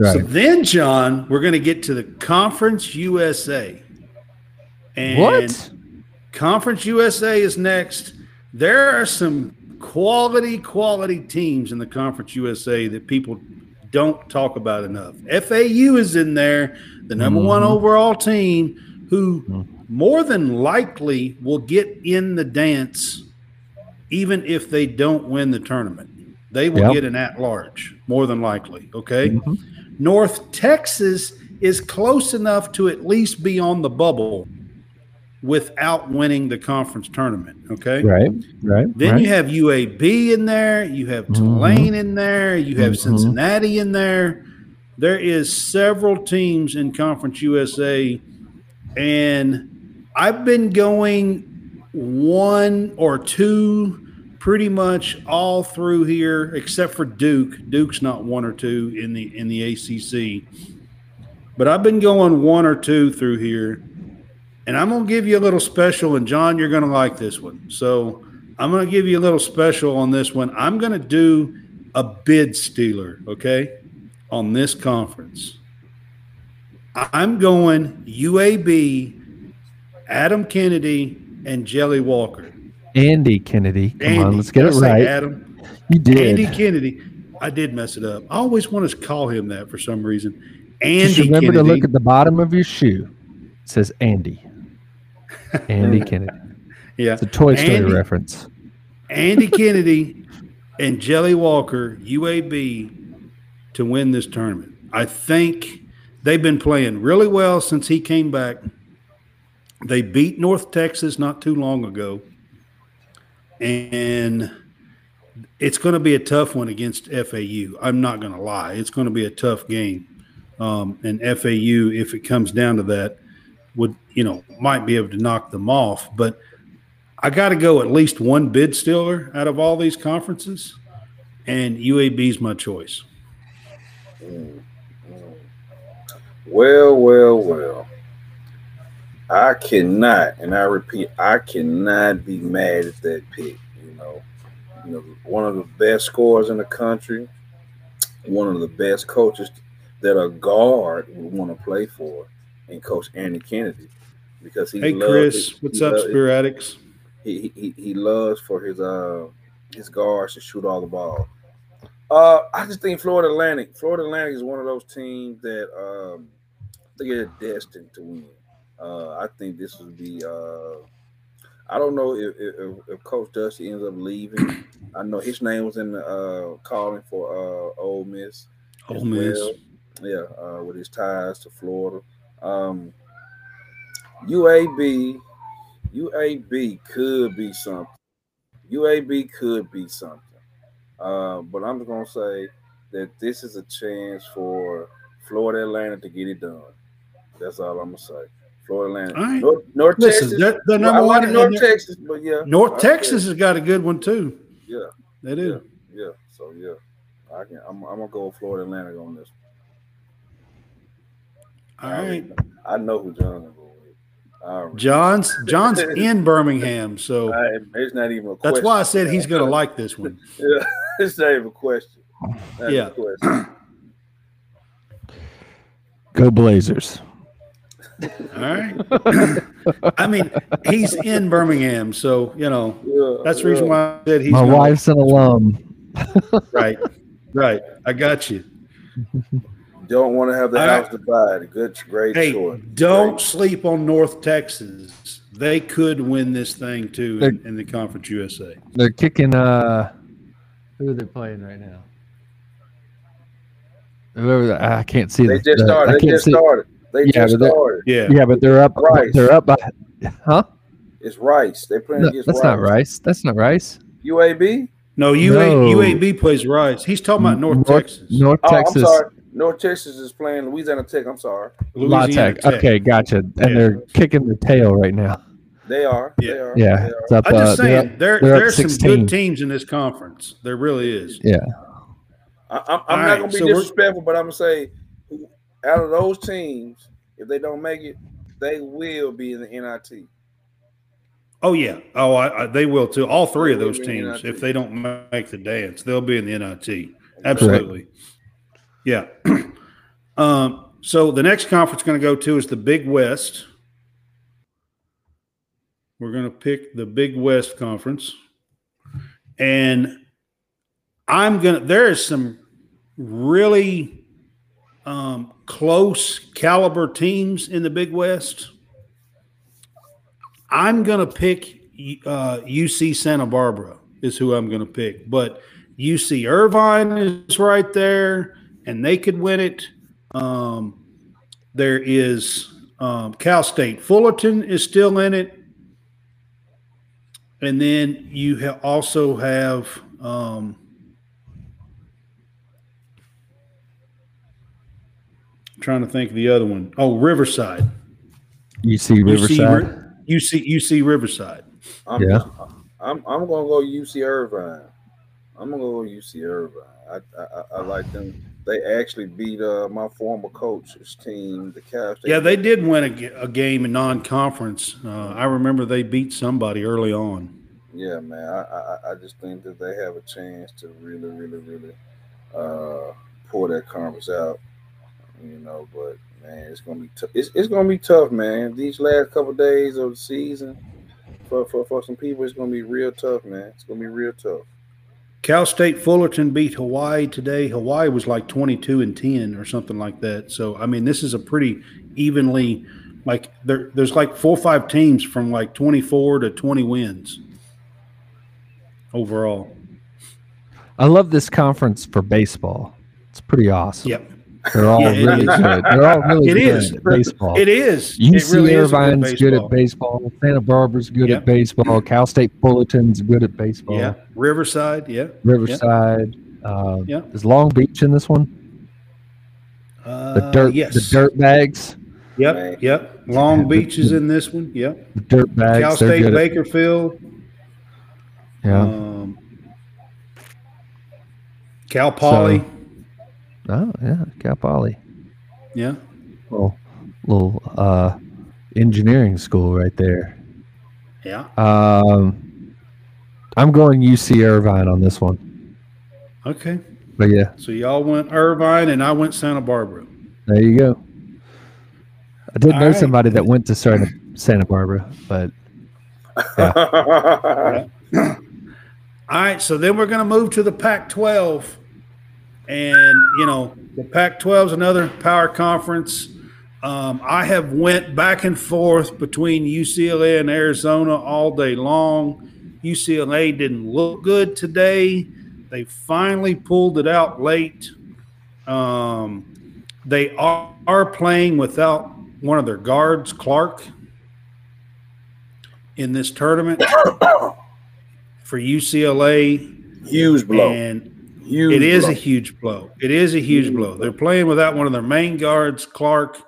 Right. So then, John, we're going to get to the Conference USA. And what? Conference USA is next. There are some quality, quality teams in the Conference USA that people don't talk about enough. FAU is in there, the number one Mhm. overall team, who Mhm. more than likely will get in the dance, even if they don't win the tournament. They will Yep. get an at large, more than likely. Okay. Mhm. North Texas is close enough to at least be on the bubble without winning the conference tournament. Okay. Right, right. Then right. you have UAB in there, you have Mhm. Tulane in there, you have Mhm. Cincinnati in there. There is several teams in Conference USA, and I've been going one or two pretty much all through here, except for Duke. Duke's not one or two in the in the ACC, but I've been going one or two through here, and I'm gonna give you a little special. And John, you're gonna like this one. So I'm gonna give you a little special on this one. I'm gonna do a bid stealer, okay, on this conference. I'm going UAB, Adam Kennedy, and Jelly Walker. Andy Kennedy. Come Andy, on, let's get it right. Adam. You did. Andy Kennedy. I did mess it up. I always want to call him that for some reason. Andy Just remember Kennedy. to look at the bottom of your shoe. It says Andy. Andy Kennedy. yeah, It's a Toy Story Andy- reference. Andy Kennedy, and Jelly Walker, UAB, to win this tournament. I think they've been playing really well since he came back. They beat North Texas not too long ago. And it's going to be a tough one against FAU. I'm not going to lie. It's going to be a tough game. Um, and FAU, if it comes down to that, would, you know, might be able to knock them off. But I got to go at least one bid stealer out of all these conferences. And UAB is my choice. Well, well, well. I cannot, and I repeat, I cannot be mad at that pick. You know, you know, one of the best scorers in the country, one of the best coaches that a guard would want to play for, and Coach Andy Kennedy, because he. Hey, Chris, he- what's he up, Spiratics? he, he he loves for his uh his guards to shoot all the ball. Uh, I just think Florida Atlantic, Florida Atlantic is one of those teams that um I think they're destined to win. Uh, I think this would be. Uh, I don't know if, if, if Coach Dusty ends up leaving. I know his name was in the uh, calling for uh, Ole Miss. Ole Miss. well. Yeah, uh, with his ties to Florida. Um, UAB, UAB could be something. UAB could be something. Uh, but I'm gonna say that this is a chance for Florida Atlanta to get it done. That's all I'm gonna say. Florida right. North, North Listen, Texas. Well, I number like one. North their- Texas, but yeah, North Texas has got a good one too. Yeah, They do. yeah. So yeah, I can. I'm, I'm gonna go with Florida Atlantic on this. All right. I know who John gonna go with. I already- John's John's in Birmingham, so I- it's not even a question. that's why I said he's going to like this one. Yeah, it's not even a question. Not Yeah. a question. Go Blazers. All right. I mean, he's in Birmingham, so you know Yeah, that's the reason yeah. why I said he's My wife's an alum. right. Right. I got you. Don't want to have the All house right. divided. Good, great Hey, choice. don't sleep on North Texas. They could win this thing too in, in the Conference USA. They're kicking. Uh, who are they playing right now? Whoever the, I can't see. They the- just the- started. I They can't just see- started. They Yeah, just but they're- started. Yeah. Yeah, but they're up. Rice. They're up by. Huh? It's Rice. They're playing No, against that's Rice. not Rice. That's not Rice. UAB. No, UA, No. UAB plays Rice. He's talking about North, Texas. North Oh, Texas. I'm sorry. North Texas is playing Louisiana Tech. I'm sorry. La Louisiana Tech. Tech. Okay, gotcha. And Yeah. they're kicking the tail right now. They are. Yeah. They are. Yeah, They are. up. I'm just uh, they're saying up- there they're up there's some good teams in this conference. There really is. Yeah. I, I'm, I'm not right, gonna be so disrespectful, but I'm gonna say, out of those teams, if they don't make it, they will be in the NIT. Oh yeah. Oh, I, I, they will too. All three of They will those teams, the if they don't make the dance, they'll be in the NIT. Absolutely. Yeah. um, so the next conference going to go to is the Big West. We're going to pick the Big West Conference. And I'm going to, there is some really um, close caliber teams in the Big West. I'm going to pick uh, UC Santa Barbara, is who I'm going to pick. But UC Irvine is right there, and they could win it. Um, there is um, Cal State Fullerton is still in it. And then you ha- also have um, trying to think of the other one. Oh, Riverside. UC Riverside. UC, Ri- UC UC Riverside. I'm, Yeah. I'm I'm gonna go UC Irvine. I'm gonna go UC Irvine. I I, I- I like them. They actually beat uh, my former coach's team, the State. Yeah, they did win a, a game in non-conference. Uh, I remember they beat somebody early on. Yeah, man. I, I I just think that they have a chance to really, really, really uh, pull that conference out. You know, but man, it's gonna be tough. It's, it's gonna be tough, man. These last couple days of the season, for, for for some people, it's gonna be real tough, man. It's gonna be real tough. Cal State Fullerton beat Hawaii today. Hawaii was like 22 and 10 or something like that. So, I mean, this is a pretty evenly, like, there, there's like four or five teams from like 24 to 20 wins overall. I love this conference for baseball. It's pretty awesome. Yep. They're all Yeah, it really is. good. They're all really It good is. at baseball. It is. UC it really is good Irvine's good, at baseball. Santa Barbara's good Yep. at baseball. Cal State Fullerton's good at baseball. Yeah. Riverside. Yeah. Riverside. Uh, Yeah. Is Long Beach in this one? Uh, The dirt. Yes. The dirt bags. Yep. Yep. Long Beach is in this one. Yep. The dirt bags. Cal State good at- Bakersfield. yeah. Um, Cal Poly. Oh yeah. Cal Poly. yeah. Little, little uh, engineering school right there. Yeah. Um, I'm going UC Irvine on this one. Okay. But yeah, So y'all went Irvine and I went Santa Barbara. there you go. I did All know right. somebody that went to Santa, Santa Barbara, but All right, so then we're going to move to the Pac-12, and you know the Pac-12 is another power conference. Um, I have went back and forth between UCLA and Arizona all day long. UCLA didn't look good today. They finally pulled it out late. Um, they are, are playing without one of their guards, Clark, in this tournament for UCLA, Huge blow. and Huge it is blow. a huge blow. It is a huge blow. They're playing without one of their main guards, Clark,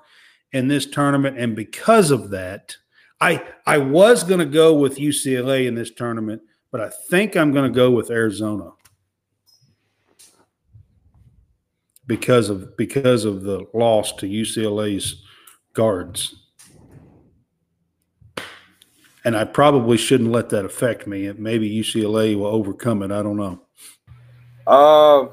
in this tournament, and because of that, I I was going to go with UCLA in this tournament, but I think I'm going to go with Arizona because of because of the loss to UCLA's guards. And I probably shouldn't let that affect me. Maybe UCLA will overcome it. I don't know. Uh,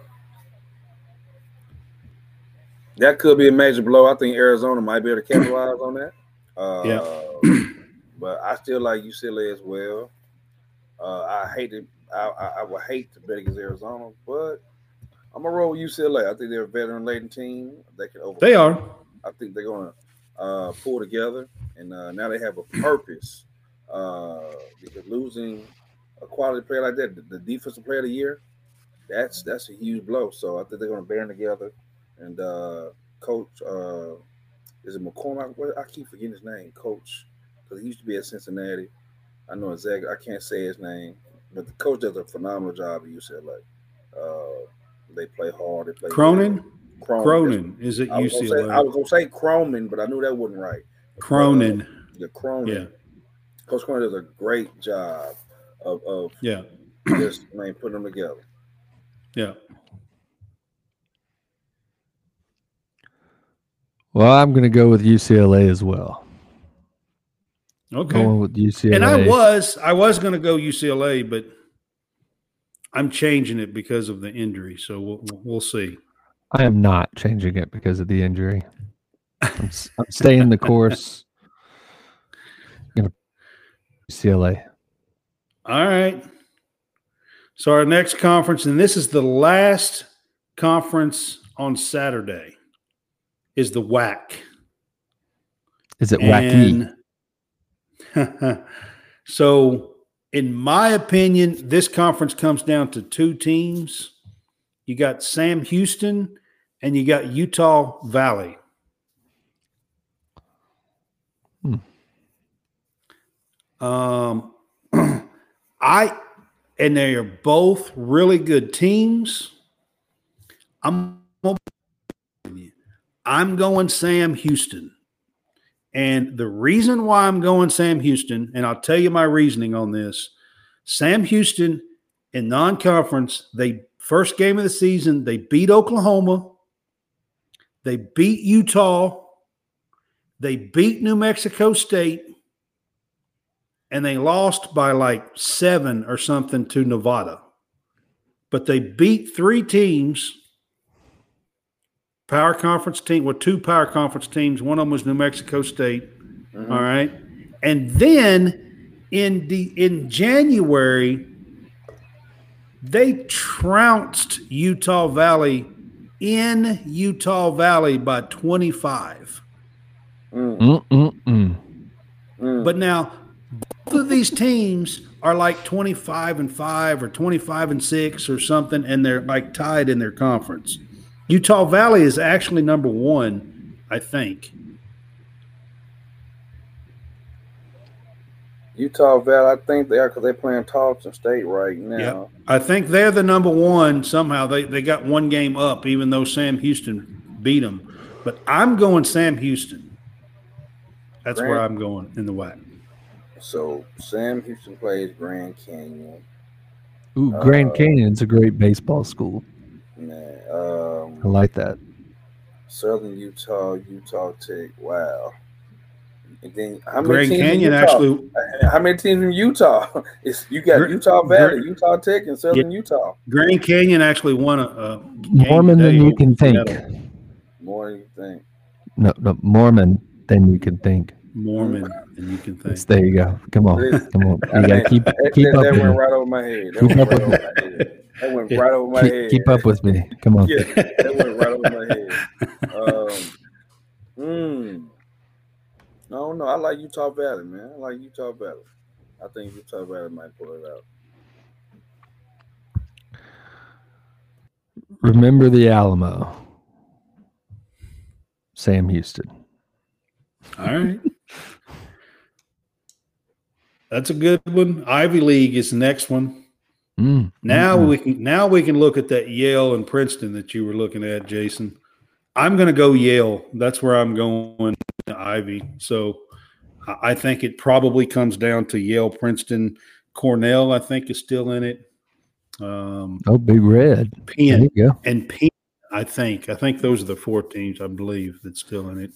that could be a major blow. I think Arizona might be able to capitalize on that. Uh, Yeah. but I still like UCLA as well. Uh, I hate to, I, I, I would hate to bet against Arizona, but I'm gonna roll with UCLA. I think they're a veteran laden team. They can over. They are. I think they're gonna uh, pull together, and uh, now they have a purpose. Uh, because losing a quality player like that, the, the defensive player of the year, that's that's a huge blow. So I think they're gonna band together. And uh, coach, uh, is it McCormack? What, I keep forgetting his name, coach, because he used to be at Cincinnati. I know exactly. I can't say his name, but the coach does a phenomenal job at UCLA. Uh, they play hard. They play Cronin? Cronin. Cronin is at I gonna say, I was gonna say Cronin, but I knew that wasn't right. Cronin. Uh, yeah, Cronin. Yeah. Coach Cronin does a great job of, of Yeah. just man putting them together. Yeah. well, I'm going to go with UCLA as well. Okay. Going with UCLA. And I was I was going to go UCLA, but I'm changing it because of the injury. So we'll, we'll see. I am not changing it because of the injury. I'm, I'm staying the course. UCLA. All right. So our next conference, and this is the last conference on Saturday, is the WAC. Is it wacky? And so, in my opinion, this conference comes down to two teams. You got Sam Houston and you got Utah Valley. Hmm. Um, I and they are both really good teams. I'm I'm going Sam Houston. And the reason why I'm going Sam Houston, and I'll tell you my reasoning on this Sam Houston in non conference, they first game of the season, they beat Oklahoma, they beat Utah, they beat New Mexico State, and they lost by like seven or something to Nevada. But they beat three teams power conference team with two power conference teams. One of them was New Mexico State. Mhm. All right, and then in the in January, they trounced Utah Valley in Utah Valley by twenty five. Mm, Mm-mm-mm. mm. But now of these teams are like 25 and 5 or 25 and 6 or something, and they're like tied in their conference. Utah Valley is actually number one, I think. Utah Valley, I think they are because they're playing Tarleton State right now. Yeah. I think they're the number one somehow. They, they got one game up, even though Sam Houston beat them. But I'm going Sam Houston. That's Grant- where I'm going in the WAC. So Sam Houston plays Grand Canyon. Ooh, Grand Uh, Canyon's a great baseball school. Man, I um, like that. Southern Utah, Utah Tech. Wow. And then how many Grand teams in Canyon Utah? actually, How many teams in Utah? It's you got Gr- Utah Valley, Gr- Utah Tech, and Southern Utah. Grand Canyon actually won a, a game Mormon than you can think. More than you think. No, no, Mormon than you can think. Mormon, and you can think. There you go. Come on, come on. You gotta keep keep that, up that with went me. right over my head. That Keep went up right with over my head. That went right over my Keep, head. keep up with me. Come on. Yeah, that went right over my head. Um, mm, I don't know. I like Utah Valley, man. I like Utah Valley. I think Utah Valley might pull it out. Remember the Alamo. Sam Houston. All right. That's a good one. Ivy League is the next one. Mm, Now mm, we can now we can look at that Yale and Princeton that you were looking at, Jason. I'm going to go Yale. That's where I'm going to Ivy. So I think it probably comes down to Yale, Princeton, Cornell. I think is still in it. Um, Oh, Big Red. Penn and Penn. I think. I think those are the four teams. I believe that's still in it.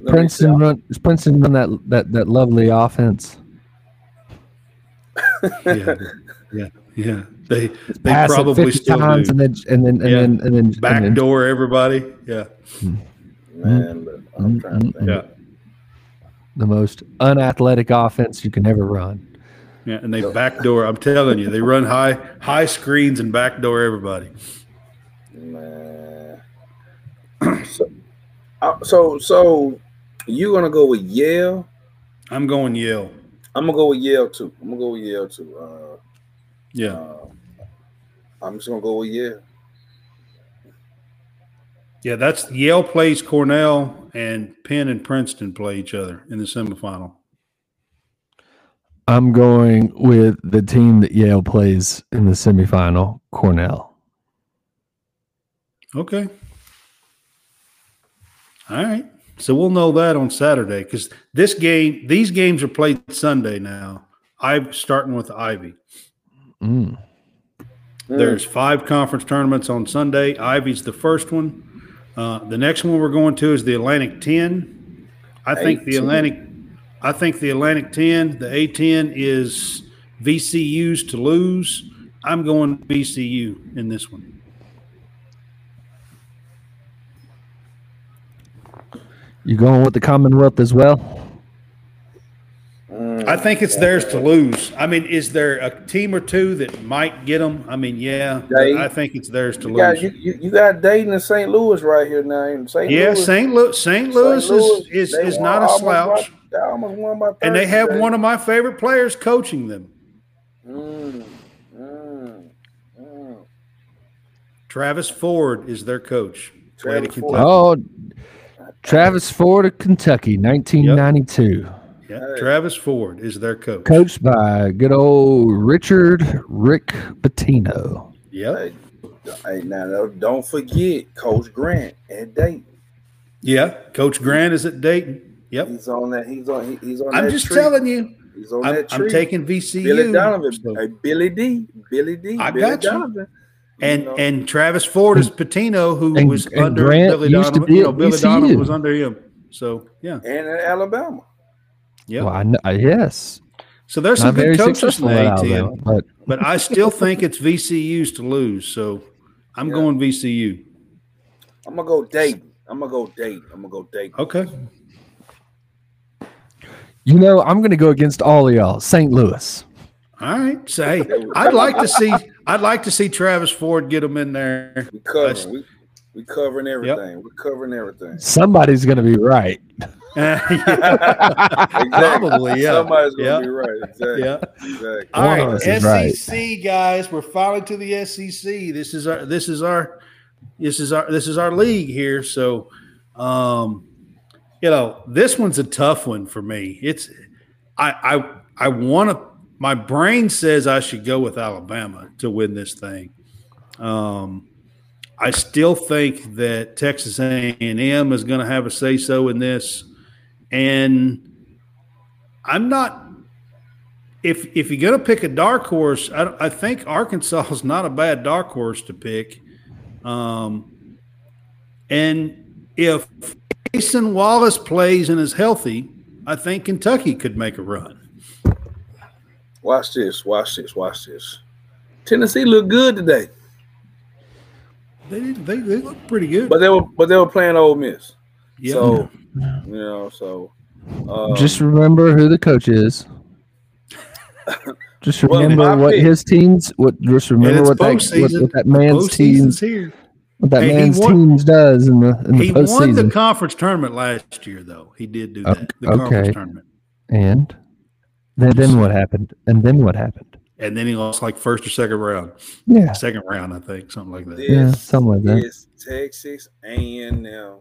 Let me Princeton run. Does Princeton run that that that lovely offense? Yeah, yeah, yeah. They they probably still times do. and then and then and Yeah. then and then and then, Backdoor everybody. Yeah, mm-hmm. Man, but I'm mm-hmm. trying to think. Mm-hmm. yeah, the most unathletic offense you can ever run. yeah. And they backdoor. I'm telling you, they run high high screens and backdoor everybody. Man. so, uh, so, so you gonna go with Yale? I'm going Yale. I'm gonna go with Yale too. I'm gonna go with Yale too. Uh, Yeah, uh, I'm just gonna go with Yale. yeah. That's Yale plays Cornell and Penn and Princeton play each other in the semifinal. I'm going with the team that Yale plays in the semifinal, Cornell. Okay. All right. So we'll know that on Saturday because this game, these games are played Sunday now. I'm starting with Ivy. Mm. There's five conference tournaments on Sunday. Ivy's the first one. Uh, the next one we're going to is the Atlantic 10. I think the Atlantic, I think the Atlantic 10, the A10 is VCU's to lose. I'm going VCU in this one. You going with the Commonwealth as well? I think it's theirs to lose. I mean, is there a team or two that might get them? I mean, yeah, but They- I think it's theirs to You got lose. you, you, you got Dayton and St. Louis right here now. And St. yeah, Louis, St. Louis, St. St. Louis Louis, is is, is not a slouch, by- they almost won by 30 and they have today. one of my favorite players coaching them, Mm, mm, mm. Travis Ford is their coach. Travis Ford. Oh, Travis Ford of Kentucky, 1992. Yeah, Hey. Travis Ford is their coach. Coached by good old Richard Rick Pitino. Yep. Hey, hey, now don't- don't forget Coach Grant at Dayton. Yeah, Coach Grant is at Dayton. Yep. He's on that. He's on. he- He's on. I'm that just tree. telling you. He's on I'm, that I'm taking VCU. Billy Donovan. so- Hey, Billy D. Billy D. I Billy got you. Donovan. and You know, and Travis Ford is Pitino, who And- was and under Grant Billy used to Donovan. be You at know, Billy VCU. Donovan was under him. So yeah, and in Alabama. yeah. Well, I know, yes, So there's some not very good coaches in the A10, Alabama, but but I still think it's VCU's to lose. So I'm Yeah. going VCU. I'm gonna go Dayton. I'm gonna go Dayton. I'm gonna go Dayton. Okay. you know, I'm going to go against all of y'all. St. Louis. All right. say I'd like to see I'd like to see Travis Ford get him in there. We That's- covering. We, we covering everything. We're covering everything. Somebody's going to be right. Probably, yeah. Somebody's gonna Yeah. be right. Exactly. Yeah. Exactly. All One of right, us is right. SEC guys, we're finally to the SEC. This is our this is our this is our this is our league here. So, um, you know, this one's a tough one for me. It's I I I want to. My brain says I should go with Alabama to win this thing. Um, I still think that Texas A&M is going to have a say so in this, and I'm not if if you're going to pick a dark horse, I, I think Arkansas is not a bad dark horse to pick. Um, and if Cason Wallace plays and is healthy, I think Kentucky could make a run. Watch this. Watch this. Watch this. Tennessee looked good today, They they, they look pretty good. but they were but they were playing Ole Miss. yeah. So you know, so um, Just remember who the coach is. Just remember my what pick- his teams. What just remember what that, what, what that man's teams here. what that Hey, man's won- teams does in the in the He won the conference tournament last year, though. He did do that. The Okay. conference tournament. and then then what happened? And then what happened? And then he lost like first or second round. Yeah, Second round, I think, something like that. this yeah, something like that. is Texas A&M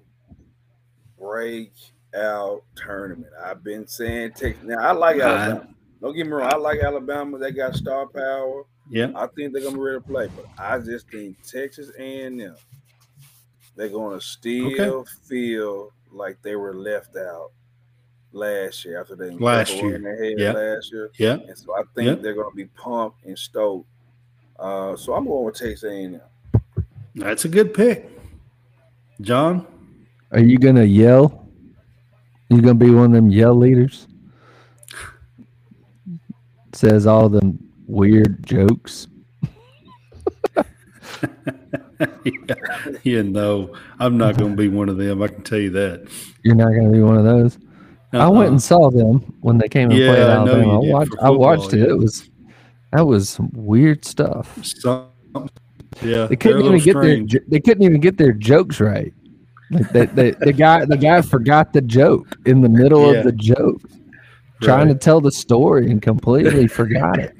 breakout tournament. I've been saying Texas. Now I like Right. Alabama. Don't get me wrong. I like Alabama. They got star power. Yeah. I think they're gonna be ready to play, but I just think Texas A&M they're gonna still feel like they were left out last year after they Last incredible year. in their head Yeah. last year, Yeah. and so I think Yeah. they're gonna be pumped and stoked. Uh, so I'm going with Texas A&M. That's a good pick. John? Are you gonna yell? You gonna be one of them yell leaders? Says all them weird jokes. yeah, no, I'm not going to be one of them. I can tell you that. You're not gonna be one of those. I went Uh-uh. and saw them when they came and Yeah, played I Alabama. you I watched, for I watched football, it. yeah. It was that was some weird stuff. Some, yeah, They couldn't even get their strange. jo- they couldn't even get their jokes right. Like they, they, the guy the guy forgot the joke in the middle Yeah. of the joke, trying to tell the story and completely forgot it,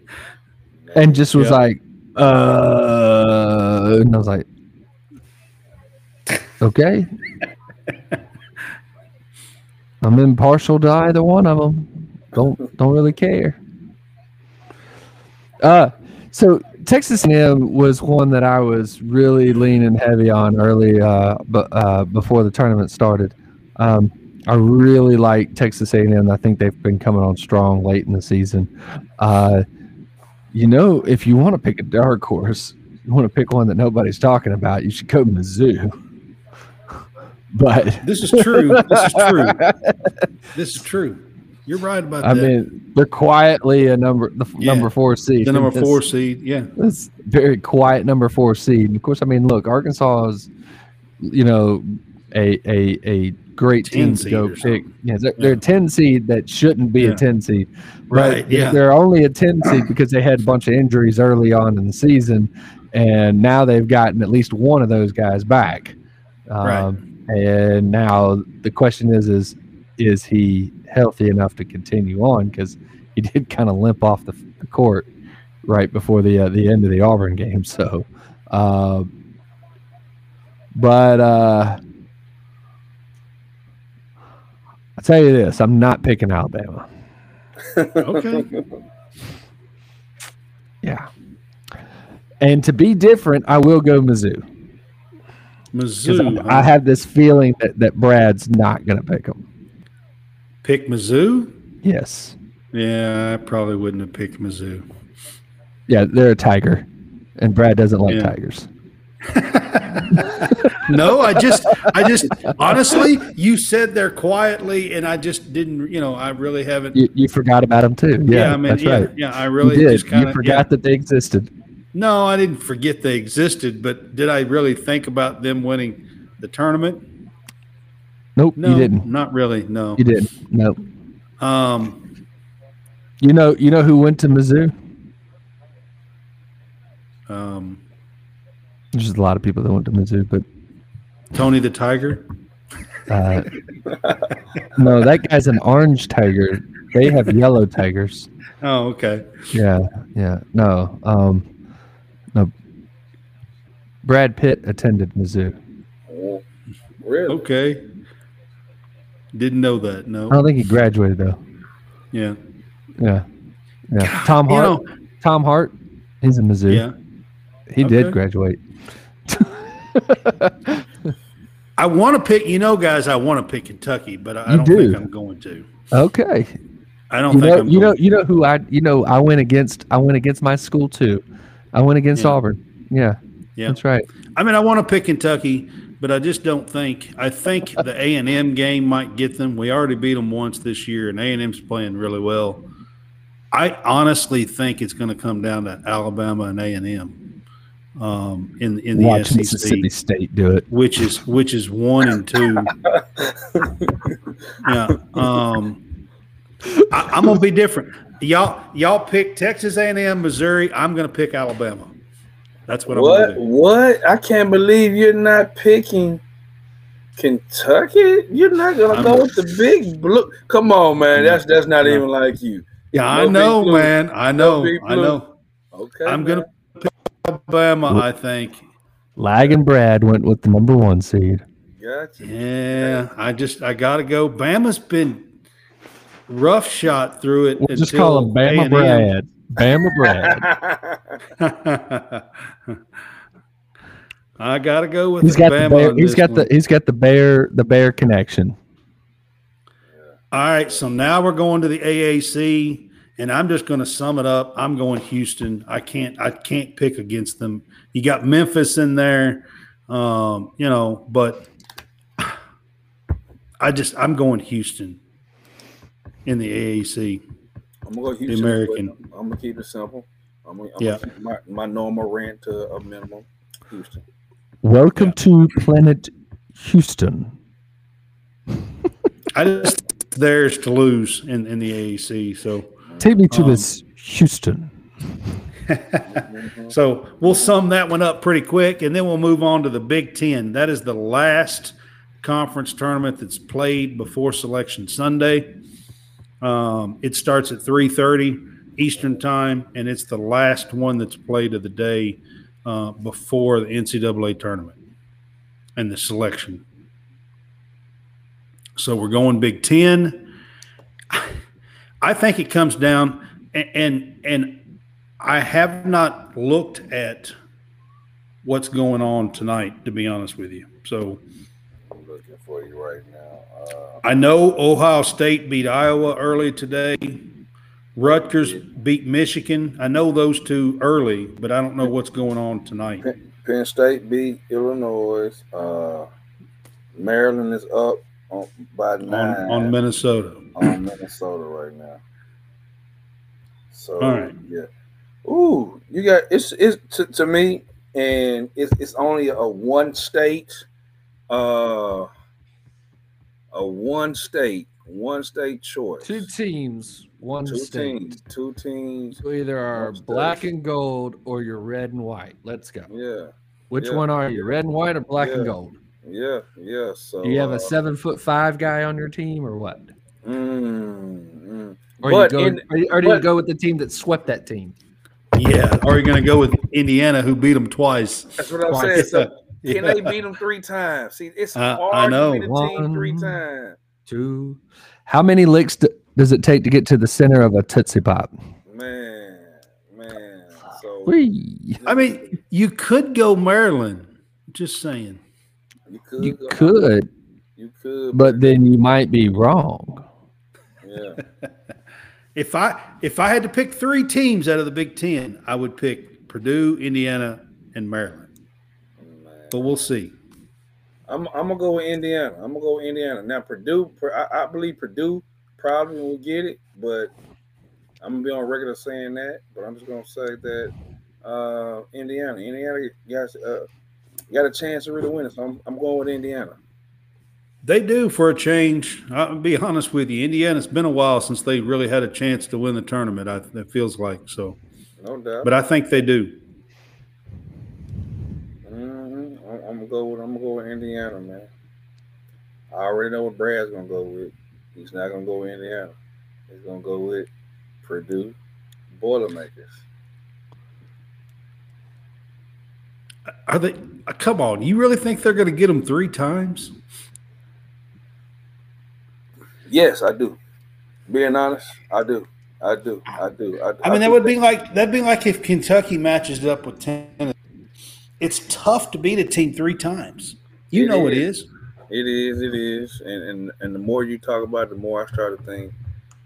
and just was like, uh, and I was like, okay. I'm impartial to either one of them. Don't don't really care. Uh, so Texas A&M was one that I was really leaning heavy on early, uh, but uh, before the tournament started. Um, I really like Texas A&M. I think they've been coming on strong late in the season. Uh, you know, if you want to pick a dark horse, you want to pick one that nobody's talking about. You should go Mizzou. But This is true. This is true. this is true. You're right about I that. mean, they're quietly a number the Yeah. number four seed. the number four seed. Yeah. It's very quiet number four seed. And of course, I mean, look, Arkansas is, you know, a a, a great 10 team to seed go pick. Yeah, they're, they're a ten seed that shouldn't be Yeah. a ten seed. Right, yeah. They're only a ten seed because they had a bunch of injuries early on in the season, and now they've gotten at least one of those guys back. Right. Um, And now the question is, is is he healthy enough to continue on? Because he did kind of limp off the, the court right before the uh, the end of the Auburn game. So, uh, but uh, I tell you this, I'm not picking Alabama. Okay. Yeah, and to be different, I will go Mizzou because Mizzou. I, I have this feeling that that Brad's not going to pick them. pick Mizzou. Yes, Yeah, I probably wouldn't have picked Mizzou. yeah, they're a tiger, and Brad doesn't like Yeah. tigers. No, I just, I just, honestly, you said there quietly, and I just didn't, you know, I really haven't. You, you forgot about them too. Yeah, Yeah, I mean, that's yeah, right. yeah, I You really did. just kind you of forgot that they existed. No, I didn't forget they existed, but did I really think about them winning the tournament? Nope, No, you didn't. Not really. No. You didn't. Nope. Um, You know, you know who went to Mizzou? um, There's just a lot of people that went to Mizzou, but Tony the Tiger. Uh, no, that guy's an orange tiger. They have yellow tigers. Oh, okay. Yeah, yeah. No, um, no. Brad Pitt attended Mizzou. Really? Okay. Didn't know that. No. I don't think he graduated though. Yeah. Yeah, yeah. Tom You Hart. know, Tom Hart. He's in Mizzou. yeah. he did graduate. I want to pick, you know, guys, I want to pick Kentucky, but I You don't do. think I'm going to. Okay. I don't You think know, I'm you know, going you know who I, you know, I went against. I went against my school too. I went against Yeah. Auburn. Yeah, Yeah. that's right. I mean, I want to pick Kentucky, but I just don't think. I think the A and M game might get them. We already beat them once this year, and A and M's playing really well. I honestly think it's going to come down to Alabama and A and M um, in in the Watch SEC, Mississippi State do it. which is which is one and two. yeah, um, I, I'm gonna be different. Y'all y'all pick Texas A and M, Missouri. I'm going to pick Alabama. That's what, I'm What? going to do. What? I can't believe you're not picking Kentucky. You're not gonna go with the big blue. Come on, man. That's that's not even like you. Yeah, I No big know, man. I know. big I know. Okay. I'm gonna pick Alabama. I think. Lag and Brad went with the number one seed. Gotcha. Yeah, I just I gotta go. Bama's been rough shot through it. We'll just call him Bama A&M. Brad. Bama Brad. I gotta go with He's got the bear, he's got one. the he's got the bear the bear connection. All right, so now we're going to the AAC, and I'm just going to sum it up. I'm going Houston. I can't I can't pick against them. You got Memphis in there, um, you know, but I just I'm going Houston in the AAC. I'm gonna go Houston. American. but I'm gonna keep it simple. I'm gonna, I'm Yeah. gonna keep my, my normal rant to a minimum. Houston. Welcome to Planet Houston. I just theirs to lose in, in the AAC. So Take me to Um, this Houston. so we'll sum that one up pretty quick, and then we'll move on to the Big Ten. That is the last conference tournament that's played before Selection Sunday. Um, it starts at three thirty Eastern Time, and it's the last one that's played of the day uh, before the NCAA tournament and the selection. So we're going Big Ten. I think it comes down, and and, and I have not looked at what's going on tonight, to be honest with you. So looking for you right now. Uh, I know Ohio State beat Iowa early today. Rutgers beat Michigan. I know those two early, but I don't know what's going on tonight. Penn, Penn State beat Illinois. Uh, Maryland is up on, by On, nine on Minnesota. on Minnesota right now. So All right. yeah. Ooh, you got it's it's to, to me, and it's it's only a one state, uh, a one state, one state choice. Two teams, one Two state. teams, two teams. So either are One state. black and gold or you're red and white. Let's go. Yeah, Which Yeah. one are you? Red and white or black and gold? yeah, yeah. So Do you have uh, a seven foot five guy on your team or what? Mm, mm. Or, But you go, in- or, or do you go with the team that swept that team? Yeah. Or are you going to go with Indiana, who beat them twice? That's what I'm Twice. saying. So Yeah. can they beat them three times? See, it's I- hard I know. to beat a team three times. Two. How many licks d- does it take to get to the center of a Tootsie Pop? Man, man. So Whee! I mean, you could go Maryland. Just saying. you could, You go- could, you could, but then you might be wrong. yeah. If I if I had to pick three teams out of the Big Ten, I would pick Purdue, Indiana, and Maryland. But we'll see. I'm I'm gonna go with Indiana. I'm gonna go with Indiana. Now Purdue, I, I believe Purdue probably will get it, but I'm gonna be on record of saying that. But I'm just gonna say that uh, Indiana, Indiana got uh, got a chance to really win it. So I'm, I'm going with Indiana. They do for a change. I'll be honest with you. Indiana's been a while since they really had a chance to win the tournament. I, it feels like so, No doubt. but I think they do. hmm I'm, I'm gonna go with I'm gonna go with Indiana, man. I already know what Brad's gonna go with. He's not gonna go with Indiana. He's gonna go with Purdue Boilermakers. Are they? uh, Come on, you really think they're going to get them three times? Yes, I do. Being honest, I do. I do. I do. I, I mean, that would be like that'd be like if Kentucky matches up with Tennessee. It's tough to beat a team three times. You It know it is. is. It is. It is. And and and the more you talk about, it, the more I start to think.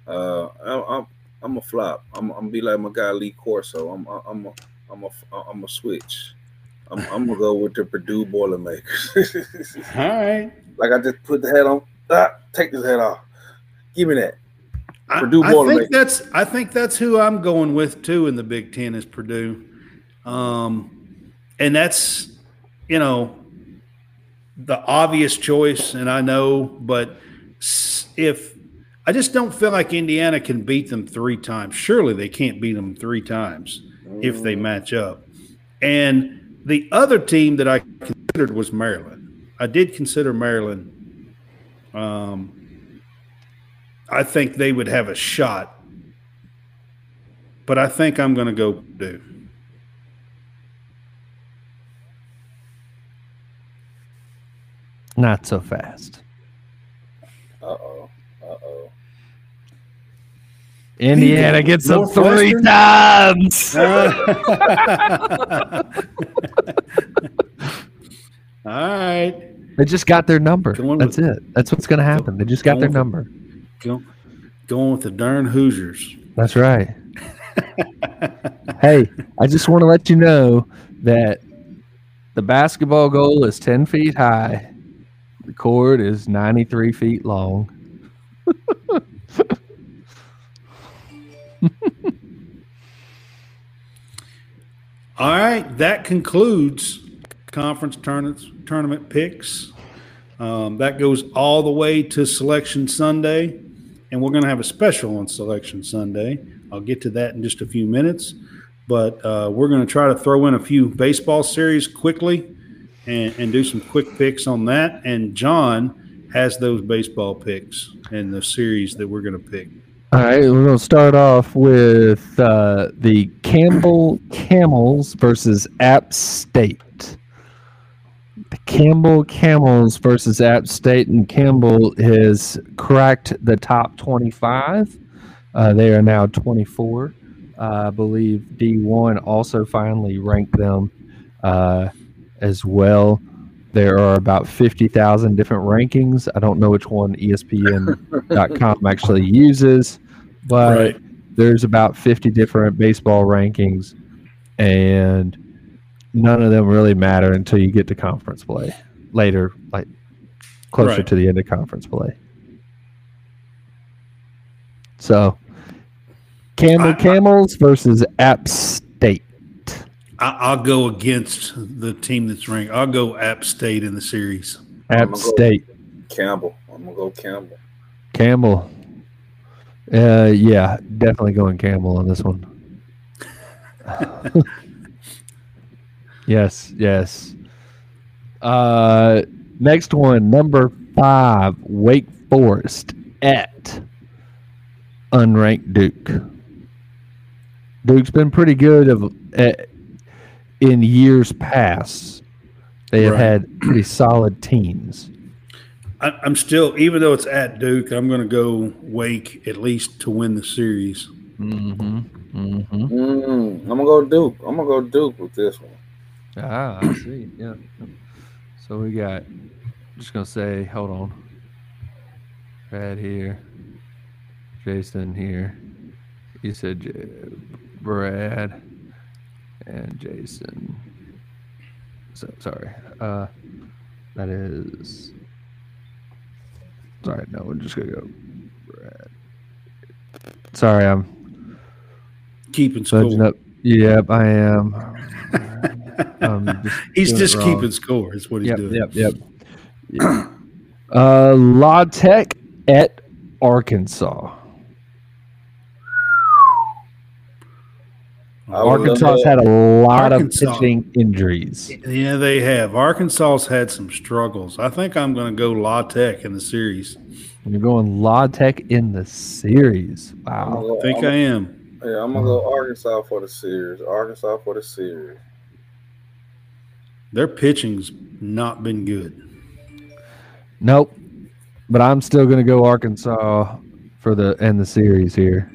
Uh, I'm I'm, I'm a flop. I'm I'm gonna be like my guy Lee Corso. I'm I'm a I'm a I'm a switch. I'm, I'm gonna go with the Purdue Boilermakers. All right. like I just put the head on. Ah, take this head off. Give me that. I, Purdue I Boilermakers. think that's I think that's who I'm going with too in the Big Ten is Purdue, um, and that's you know the obvious choice, and I know, but if I just don't feel like Indiana can beat them three times, surely they can't beat them three times if they match up. And the other team that I considered was Maryland. I did consider Maryland. Um, I think they would have a shot, but I think I'm going to go do. Not so fast. Uh oh. Uh oh. Indiana gets them three Northwestern? times. All right, They just got their number. Going That's with- it. That's what's going to happen. They just got their with- number. go, going with the darn Hoosiers. That's right. hey, I just want to let you know that the basketball goal is 10 feet high. The court is 93 feet long. All right, that concludes conference tournaments, tournament picks. Um, that goes all the way to Selection Sunday, and we're going to have a special on Selection Sunday. I'll get to that in just a few minutes, but uh, we're going to try to throw in a few baseball series quickly and, and do some quick picks on that. And John has those baseball picks and the series that we're going to pick. All right, we're going to start off with uh, the Campbell Camels versus App State. The Campbell Camels versus App State, and Campbell has cracked the top 25. Uh, they are now 24. Uh, I believe D1 also finally ranked them uh, as well. There are about 50,000 different rankings. I don't know which one ESPN.com actually uses, but Right. there's about 50 different baseball rankings, and none of them really matter until you get to conference play later, like closer Right. to the end of conference play. So, I- Camels versus App State. I, I'll go against the team that's ranked. I'll go App State in the series. App I'ma go- State. Campbell. I'm gonna go Campbell. Campbell. Uh, yeah, definitely going Campbell on this one. yes, yes. Uh, next one, number five, Wake Forest at unranked Duke. Duke's been pretty good of at, in years past. They have Right. had pretty solid teams. I, I'm still, even though it's at Duke, I'm going to go Wake at least to win the series. Mm-hmm. Mm-hmm. Mm, I'm gonna go Duke. I'm gonna go Duke with this one. Ah, I see. Yeah. So we got. Just gonna say, hold on. Brad here. Jason here. You said Brad and Jason. So sorry. Uh, that is. Sorry, no, we're just gonna go. Brad. Sorry, I'm Keeping score. up. Yep, I am. Um, just He's just keeping score. Is what he's Yep, doing. yep, yep. yep. uh, La Tech at Arkansas. I I Arkansas had a lot Arkansas. of pitching injuries. Yeah, they have. Arkansas's had some struggles. I think I'm going to go La Tech in the series. You're going La Tech in the series. Wow. go- I think I'm- I am. Yeah, I'm gonna go Arkansas for the series. Arkansas for the series. Their pitching's not been good. Nope. But I'm still going to go Arkansas for the and the series here.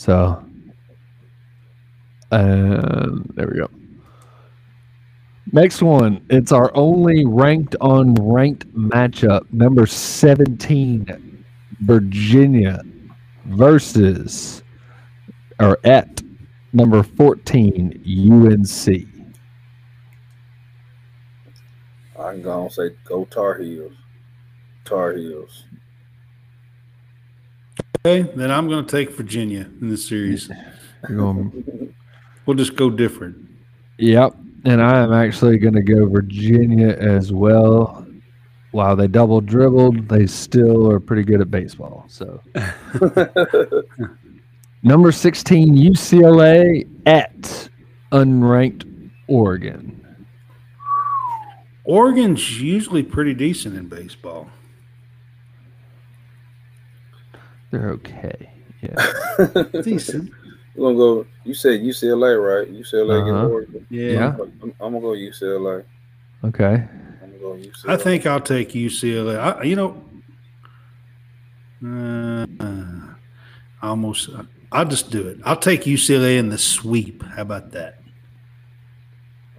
So, um, there we go. Next one. It's our only ranked on ranked matchup. Number 17, Virginia versus or at number 14, UNC. I'm gonna say go Tar Heels. Tar Heels. Okay, then I'm going to take Virginia in the series. You're going We'll just go different. Yep. And I am actually going to go Virginia as well. While they double dribbled, they still are pretty good at baseball. So, number 16, UCLA at unranked Oregon. Oregon's usually pretty decent in baseball. They're okay. Yeah. Decent. We're gonna go. You said UCLA, right? UCLA Uh-huh. against Oregon. Yeah. I'm, I'm gonna go UCLA. Okay. I'm gonna go UCLA. I think I'll take UCLA. I, you know, uh, I almost. I'll just do it. I'll take UCLA in the sweep. How about that?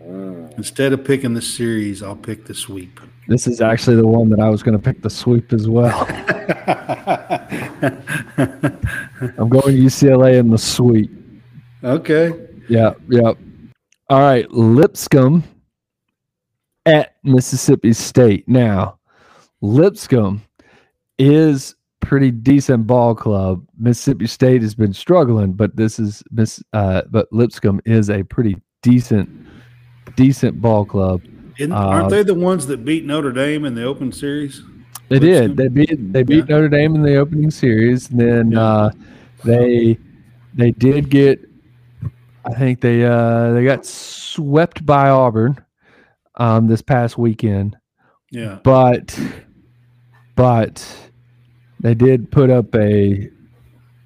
Mm. Instead of picking the series, I'll pick the sweep. This is actually the one that I was going to pick the sweep as well. I'm going UCLA in the sweep. okay. Yeah, yeah. All right, Lipscomb at Mississippi State. Now, Lipscomb is pretty decent ball club. Mississippi State has been struggling, but this is Miss. Uh, but Lipscomb is a pretty decent, decent ball club. Uh, aren't they the ones that beat Notre Dame in the Open Series? They did. They beat. They beat Yeah. Notre Dame in the opening series. And then Yeah. uh, they they did get. I think they uh, they got swept by Auburn um, this past weekend, Yeah. but but they did put up a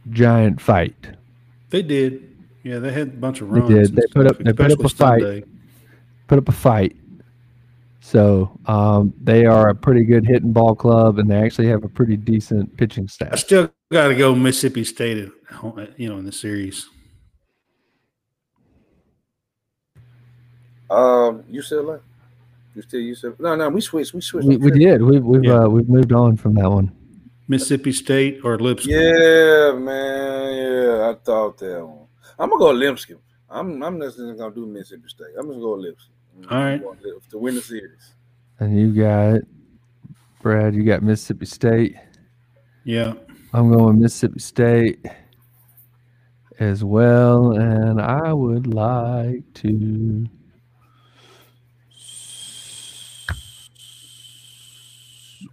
giant fight. They did. Yeah, they had a bunch of runs. They did. They put up- they put up a especially fight. Put up a fight. So um, they are a pretty good hitting ball club, and they actually have a pretty decent pitching staff. I still got to go Mississippi State, at you know, in the series. Um, UCLA. You still UCLA? No, no, we switched. We switched. We, we did. We, we've Yeah. uh, we've moved on from that one. Mississippi State or Lipscomb. Yeah, man. Yeah, I thought that one. I'm gonna go Lipscomb. I'm I'm not just gonna do Mississippi State. I'm just gonna go Lipscomb. All right. I'm going to win the series. And you got Brad. You got Mississippi State. Yeah. I'm going Mississippi State as well, and I would like to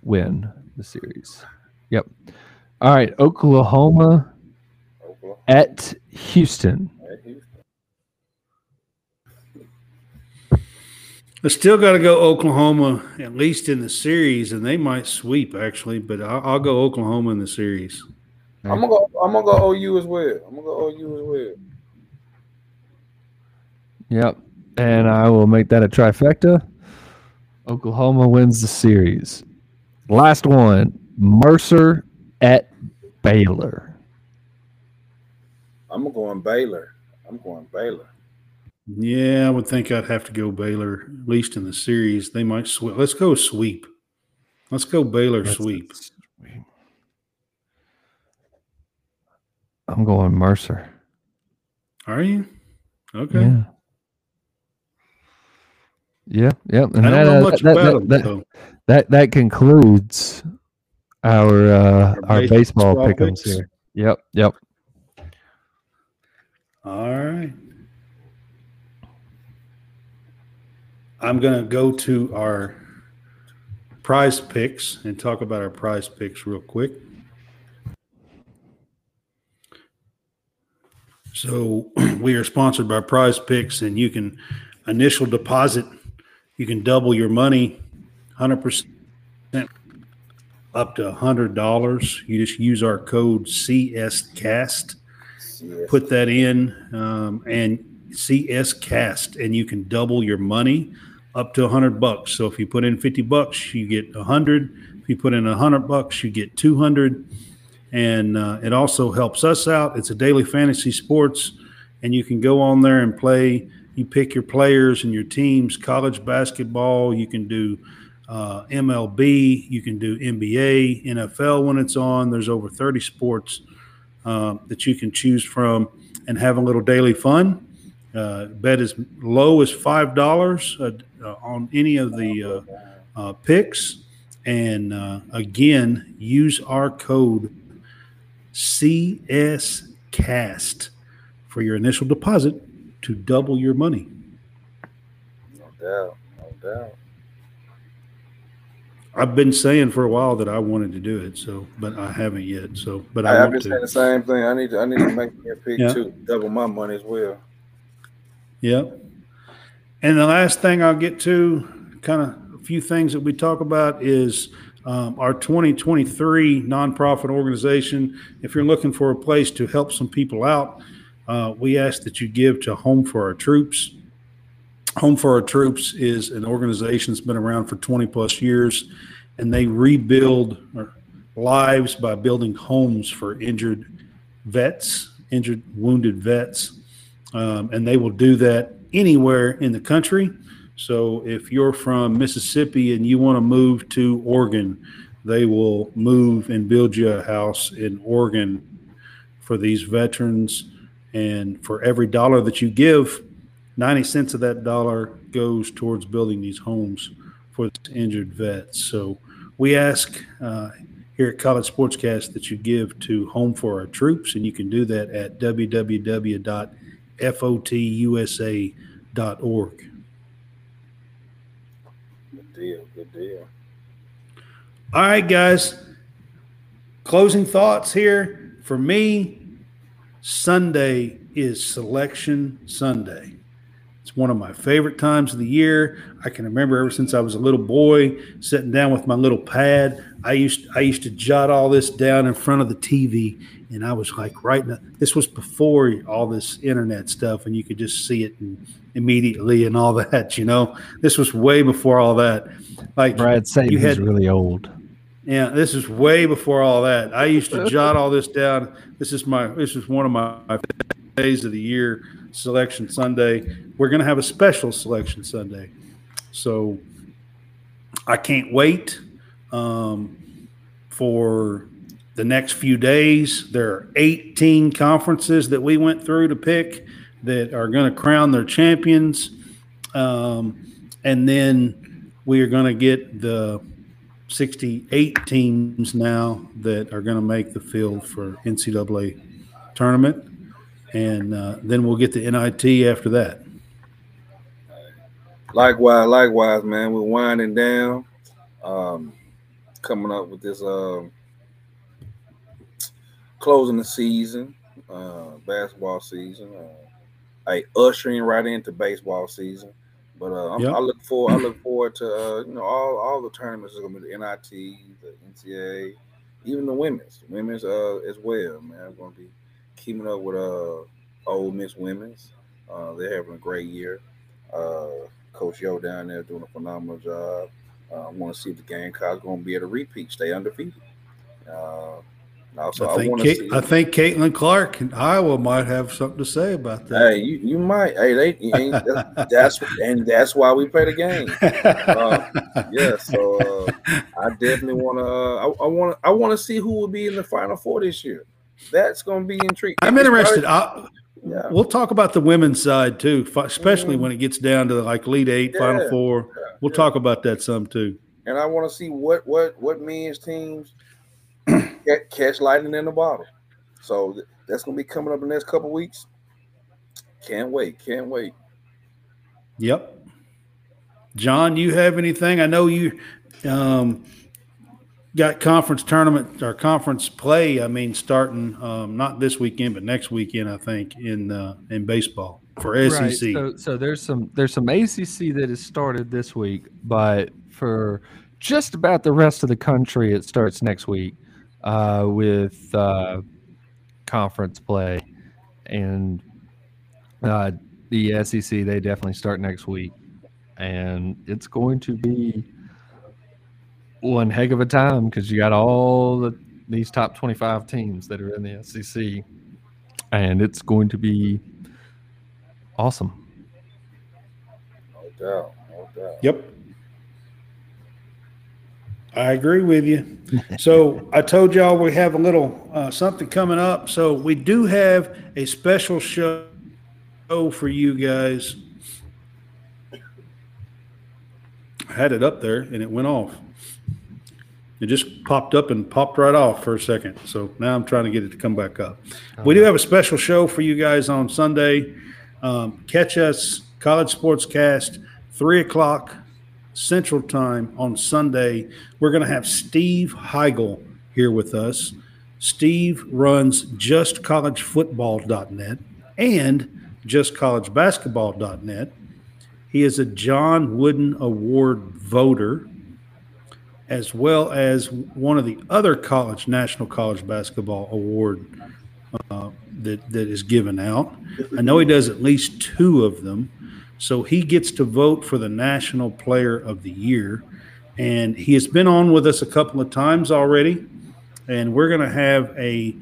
win the series. Yep. All right, Oklahoma Oklahoma. at Houston. at Houston. I still got to go Oklahoma at least in the series, and they might sweep actually, but I'll, I'll go Oklahoma in the series. I'm gonna go. I'm gonna go OU as well. I'm gonna go OU as well. Yep. And I will make that a trifecta. Oklahoma wins the series. Last one Mercer at Baylor. I'm going Baylor. I'm going Baylor. Yeah, I would think I'd have to go Baylor at least in the series. They might sweep. Let's go sweep. Let's go Baylor sweep. I'm going Mercer. Are you? Okay. Yeah. Yeah, yep. And I don't that, know uh, much that, about that, them. that, that, that concludes our uh, Our our baseball baseball pickums here. Yep, yep. All right. I'm going to go to our prize picks and talk about our prize picks real quick. So we are sponsored by Prize Picks, and you can initial deposit. You can double your money, hundred percent, up to hundred dollars. You just use our code CSCast. Yes. Put that in, um, and CSCast, and you can double your money up to hundred bucks. So if you put in fifty bucks, you get hundred. If you put in hundred bucks, you get two hundred and uh, it also helps us out. It's a daily fantasy sports, and you can go on there and play. You pick your players and your teams. College basketball, you can do uh, MLB, you can do NBA, NFL when it's on. There's over 30 sports uh, that you can choose from and have a little daily fun. Uh, bet as low as five dollars uh, uh, on any of the uh, uh, picks, and uh, again, use our code CSCast for your initial deposit to double your money. No doubt. No doubt. I've been saying for a while that I wanted to do it, so but I haven't yet. So, but I, I, have been to. saying the same thing. I need to. I need to make me a pick Yeah. too. Double my money as well. Yep. And the last thing I'll get to, kind of a few things that we talk about is um, our 2023 nonprofit organization. If you're looking for a place to help some people out, uh, we ask that you give to Home for Our Troops. Home for Our Troops is an organization that's been around for 20 plus years, and they rebuild lives by building homes for injured vets, injured, wounded vets um, and they will do that anywhere in the country. So if you're from Mississippi and you want to move to Oregon, they will move and build you a house in Oregon for these veterans. And for every dollar that you give, 90 cents of that dollar goes towards building these homes for injured vets. So we ask uh, here at College Sportscast that you give to Home for Our Troops, and you can do that at www.fotusa.org. Good deal. Good deal. All right, guys. Closing thoughts here for me. Sunday is Selection Sunday. It's one of my favorite times of the year. I can remember ever since I was a little boy, sitting down with my little pad. I used I used to jot all this down in front of the TV, and I was like writing. This was before all this internet stuff, and you could just see it and immediately and all that. You know, this was way before all that. Like Brad Saban you is had really old. yeah, this is way before all that. I used to jot all this down. This is my this is one of my, my days of the year, selection Sunday. We're gonna have a special selection Sunday. So I can't wait um, for the next few days. There are 18 conferences that we went through to pick that are going to crown their champions. Um, and then we are going to get the 68 teams now that are going to make the field for NCAA tournament. And uh, then we'll get the NIT after that. Likewise, likewise, man. We're winding down. Um, coming up with this um closing the season, uh, basketball season. Uh, I ushering right into baseball season. But uh, I'm, Yep. I look forward. I look forward to uh, you know all, all the tournaments. Is gonna be the NIT, the NCAA, even the women's, the women's uh, as well. Man, gonna be keeping up with uh Ole Miss Women's. Uh, they're having a great year. Uh, Coach Yo down there doing a phenomenal job. Uh, I want to see if the Gamecocks going to be able to repeat, stay undefeated. Uh, also, I I, think want to Kate, see. I think Caitlin Clark in Iowa might have something to say about that. Hey, you, you might. Hey, they ain't, that's and that's why we play the game. uh, Yeah, so uh, I definitely want to. Uh, I want to. I want to see who will be in the final four this year. That's going to be intriguing. I'm interested. I, Yeah. We'll talk about the women's side too, especially Mhm. when it gets down to like Elite Eight, final four. yeah, We'll yeah. talk about that some too. and I want to see what what what men's teams ca- catch lightning in the bottle. So that's gonna be coming up in the next couple weeks. Can't wait, can't wait. Yep. John, you have anything? I know you. Um, got conference tournament or conference play. I mean, starting um, not this weekend, but next weekend, I think in uh, in baseball for SEC. Right. So, so there's some there's some ACC that has started this week, but for just about the rest of the country, it starts next week uh, with uh, conference play, and uh, the SEC they definitely start next week, and it's going to be one heck of a time because you got all the, these top 25 teams that are in the SEC, and it's going to be awesome. No doubt. No doubt. Yep. I agree with you. So I told y'all we have a little uh, something coming up. So we do have a special show for you guys. I had it up there and it went off. It just popped up and popped right off for a second. So now I'm trying to get it to come back up. We do have a special show for you guys on Sunday. Um, catch us, College Sportscast, 3 o'clock Central Time on Sunday. We're going to have Steve Heigl here with us. Steve runs justcollegefootball.net and justcollegebasketball.net. He is a John Wooden Award voter, as well as one of the other college National College Basketball Award uh, that that is given out. I know he does at least two of them, so he gets to vote for the National Player of the Year, and he has been on with us a couple of times already, and we're going to have a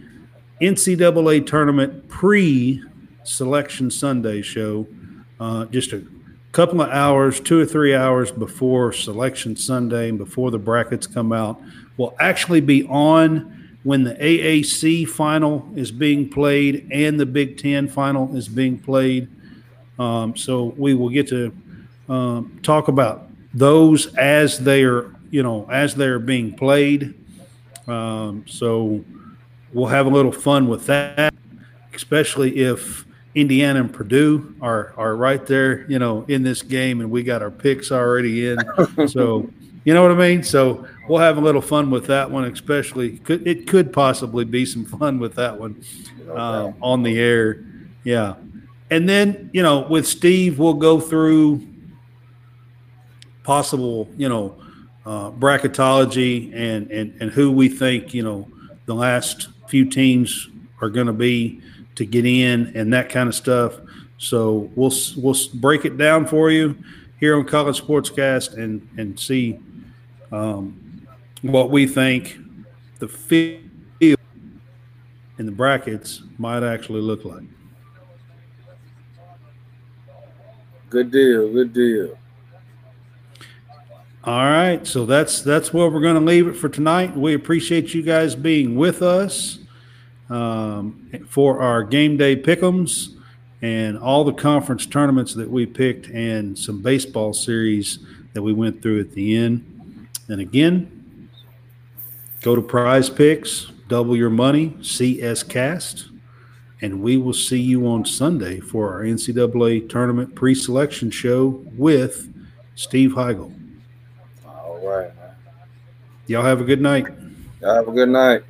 NCAA tournament pre-selection Sunday show, uh, just a couple of hours, two or three hours before selection Sunday and before the brackets come out. We'll actually be on when the AAC final is being played and the Big Ten final is being played. Um, so we will get to um, talk about those as they are, you know, as they are being played. Um, so we'll have a little fun with that, especially if Indiana and Purdue are are right there, you know, in this game, and we got our picks already in. so you know what I mean. So we'll have a little fun with that one, especially could it could possibly be some fun with that one uh, on the air. Yeah, and then you know with Steve, we'll go through possible, you know, uh, bracketology and, and and who we think you know the last few teams are going to be to get in and that kind of stuff. So we'll we'll break it down for you here on College Sportscast and and see um, what we think the field in the brackets might actually look like. Good deal. Good deal. All right, so that's that's where we're going to leave it for tonight. We appreciate you guys being with us um, for our game day pick'ems and all the conference tournaments that we picked and some baseball series that we went through at the end. And again, go to Prize Picks, double your money, CS Cast, and we will see you on Sunday for our NCAA tournament pre-selection show with Steve Heigl. All right. Y'all have a good night. Y'all have a good night.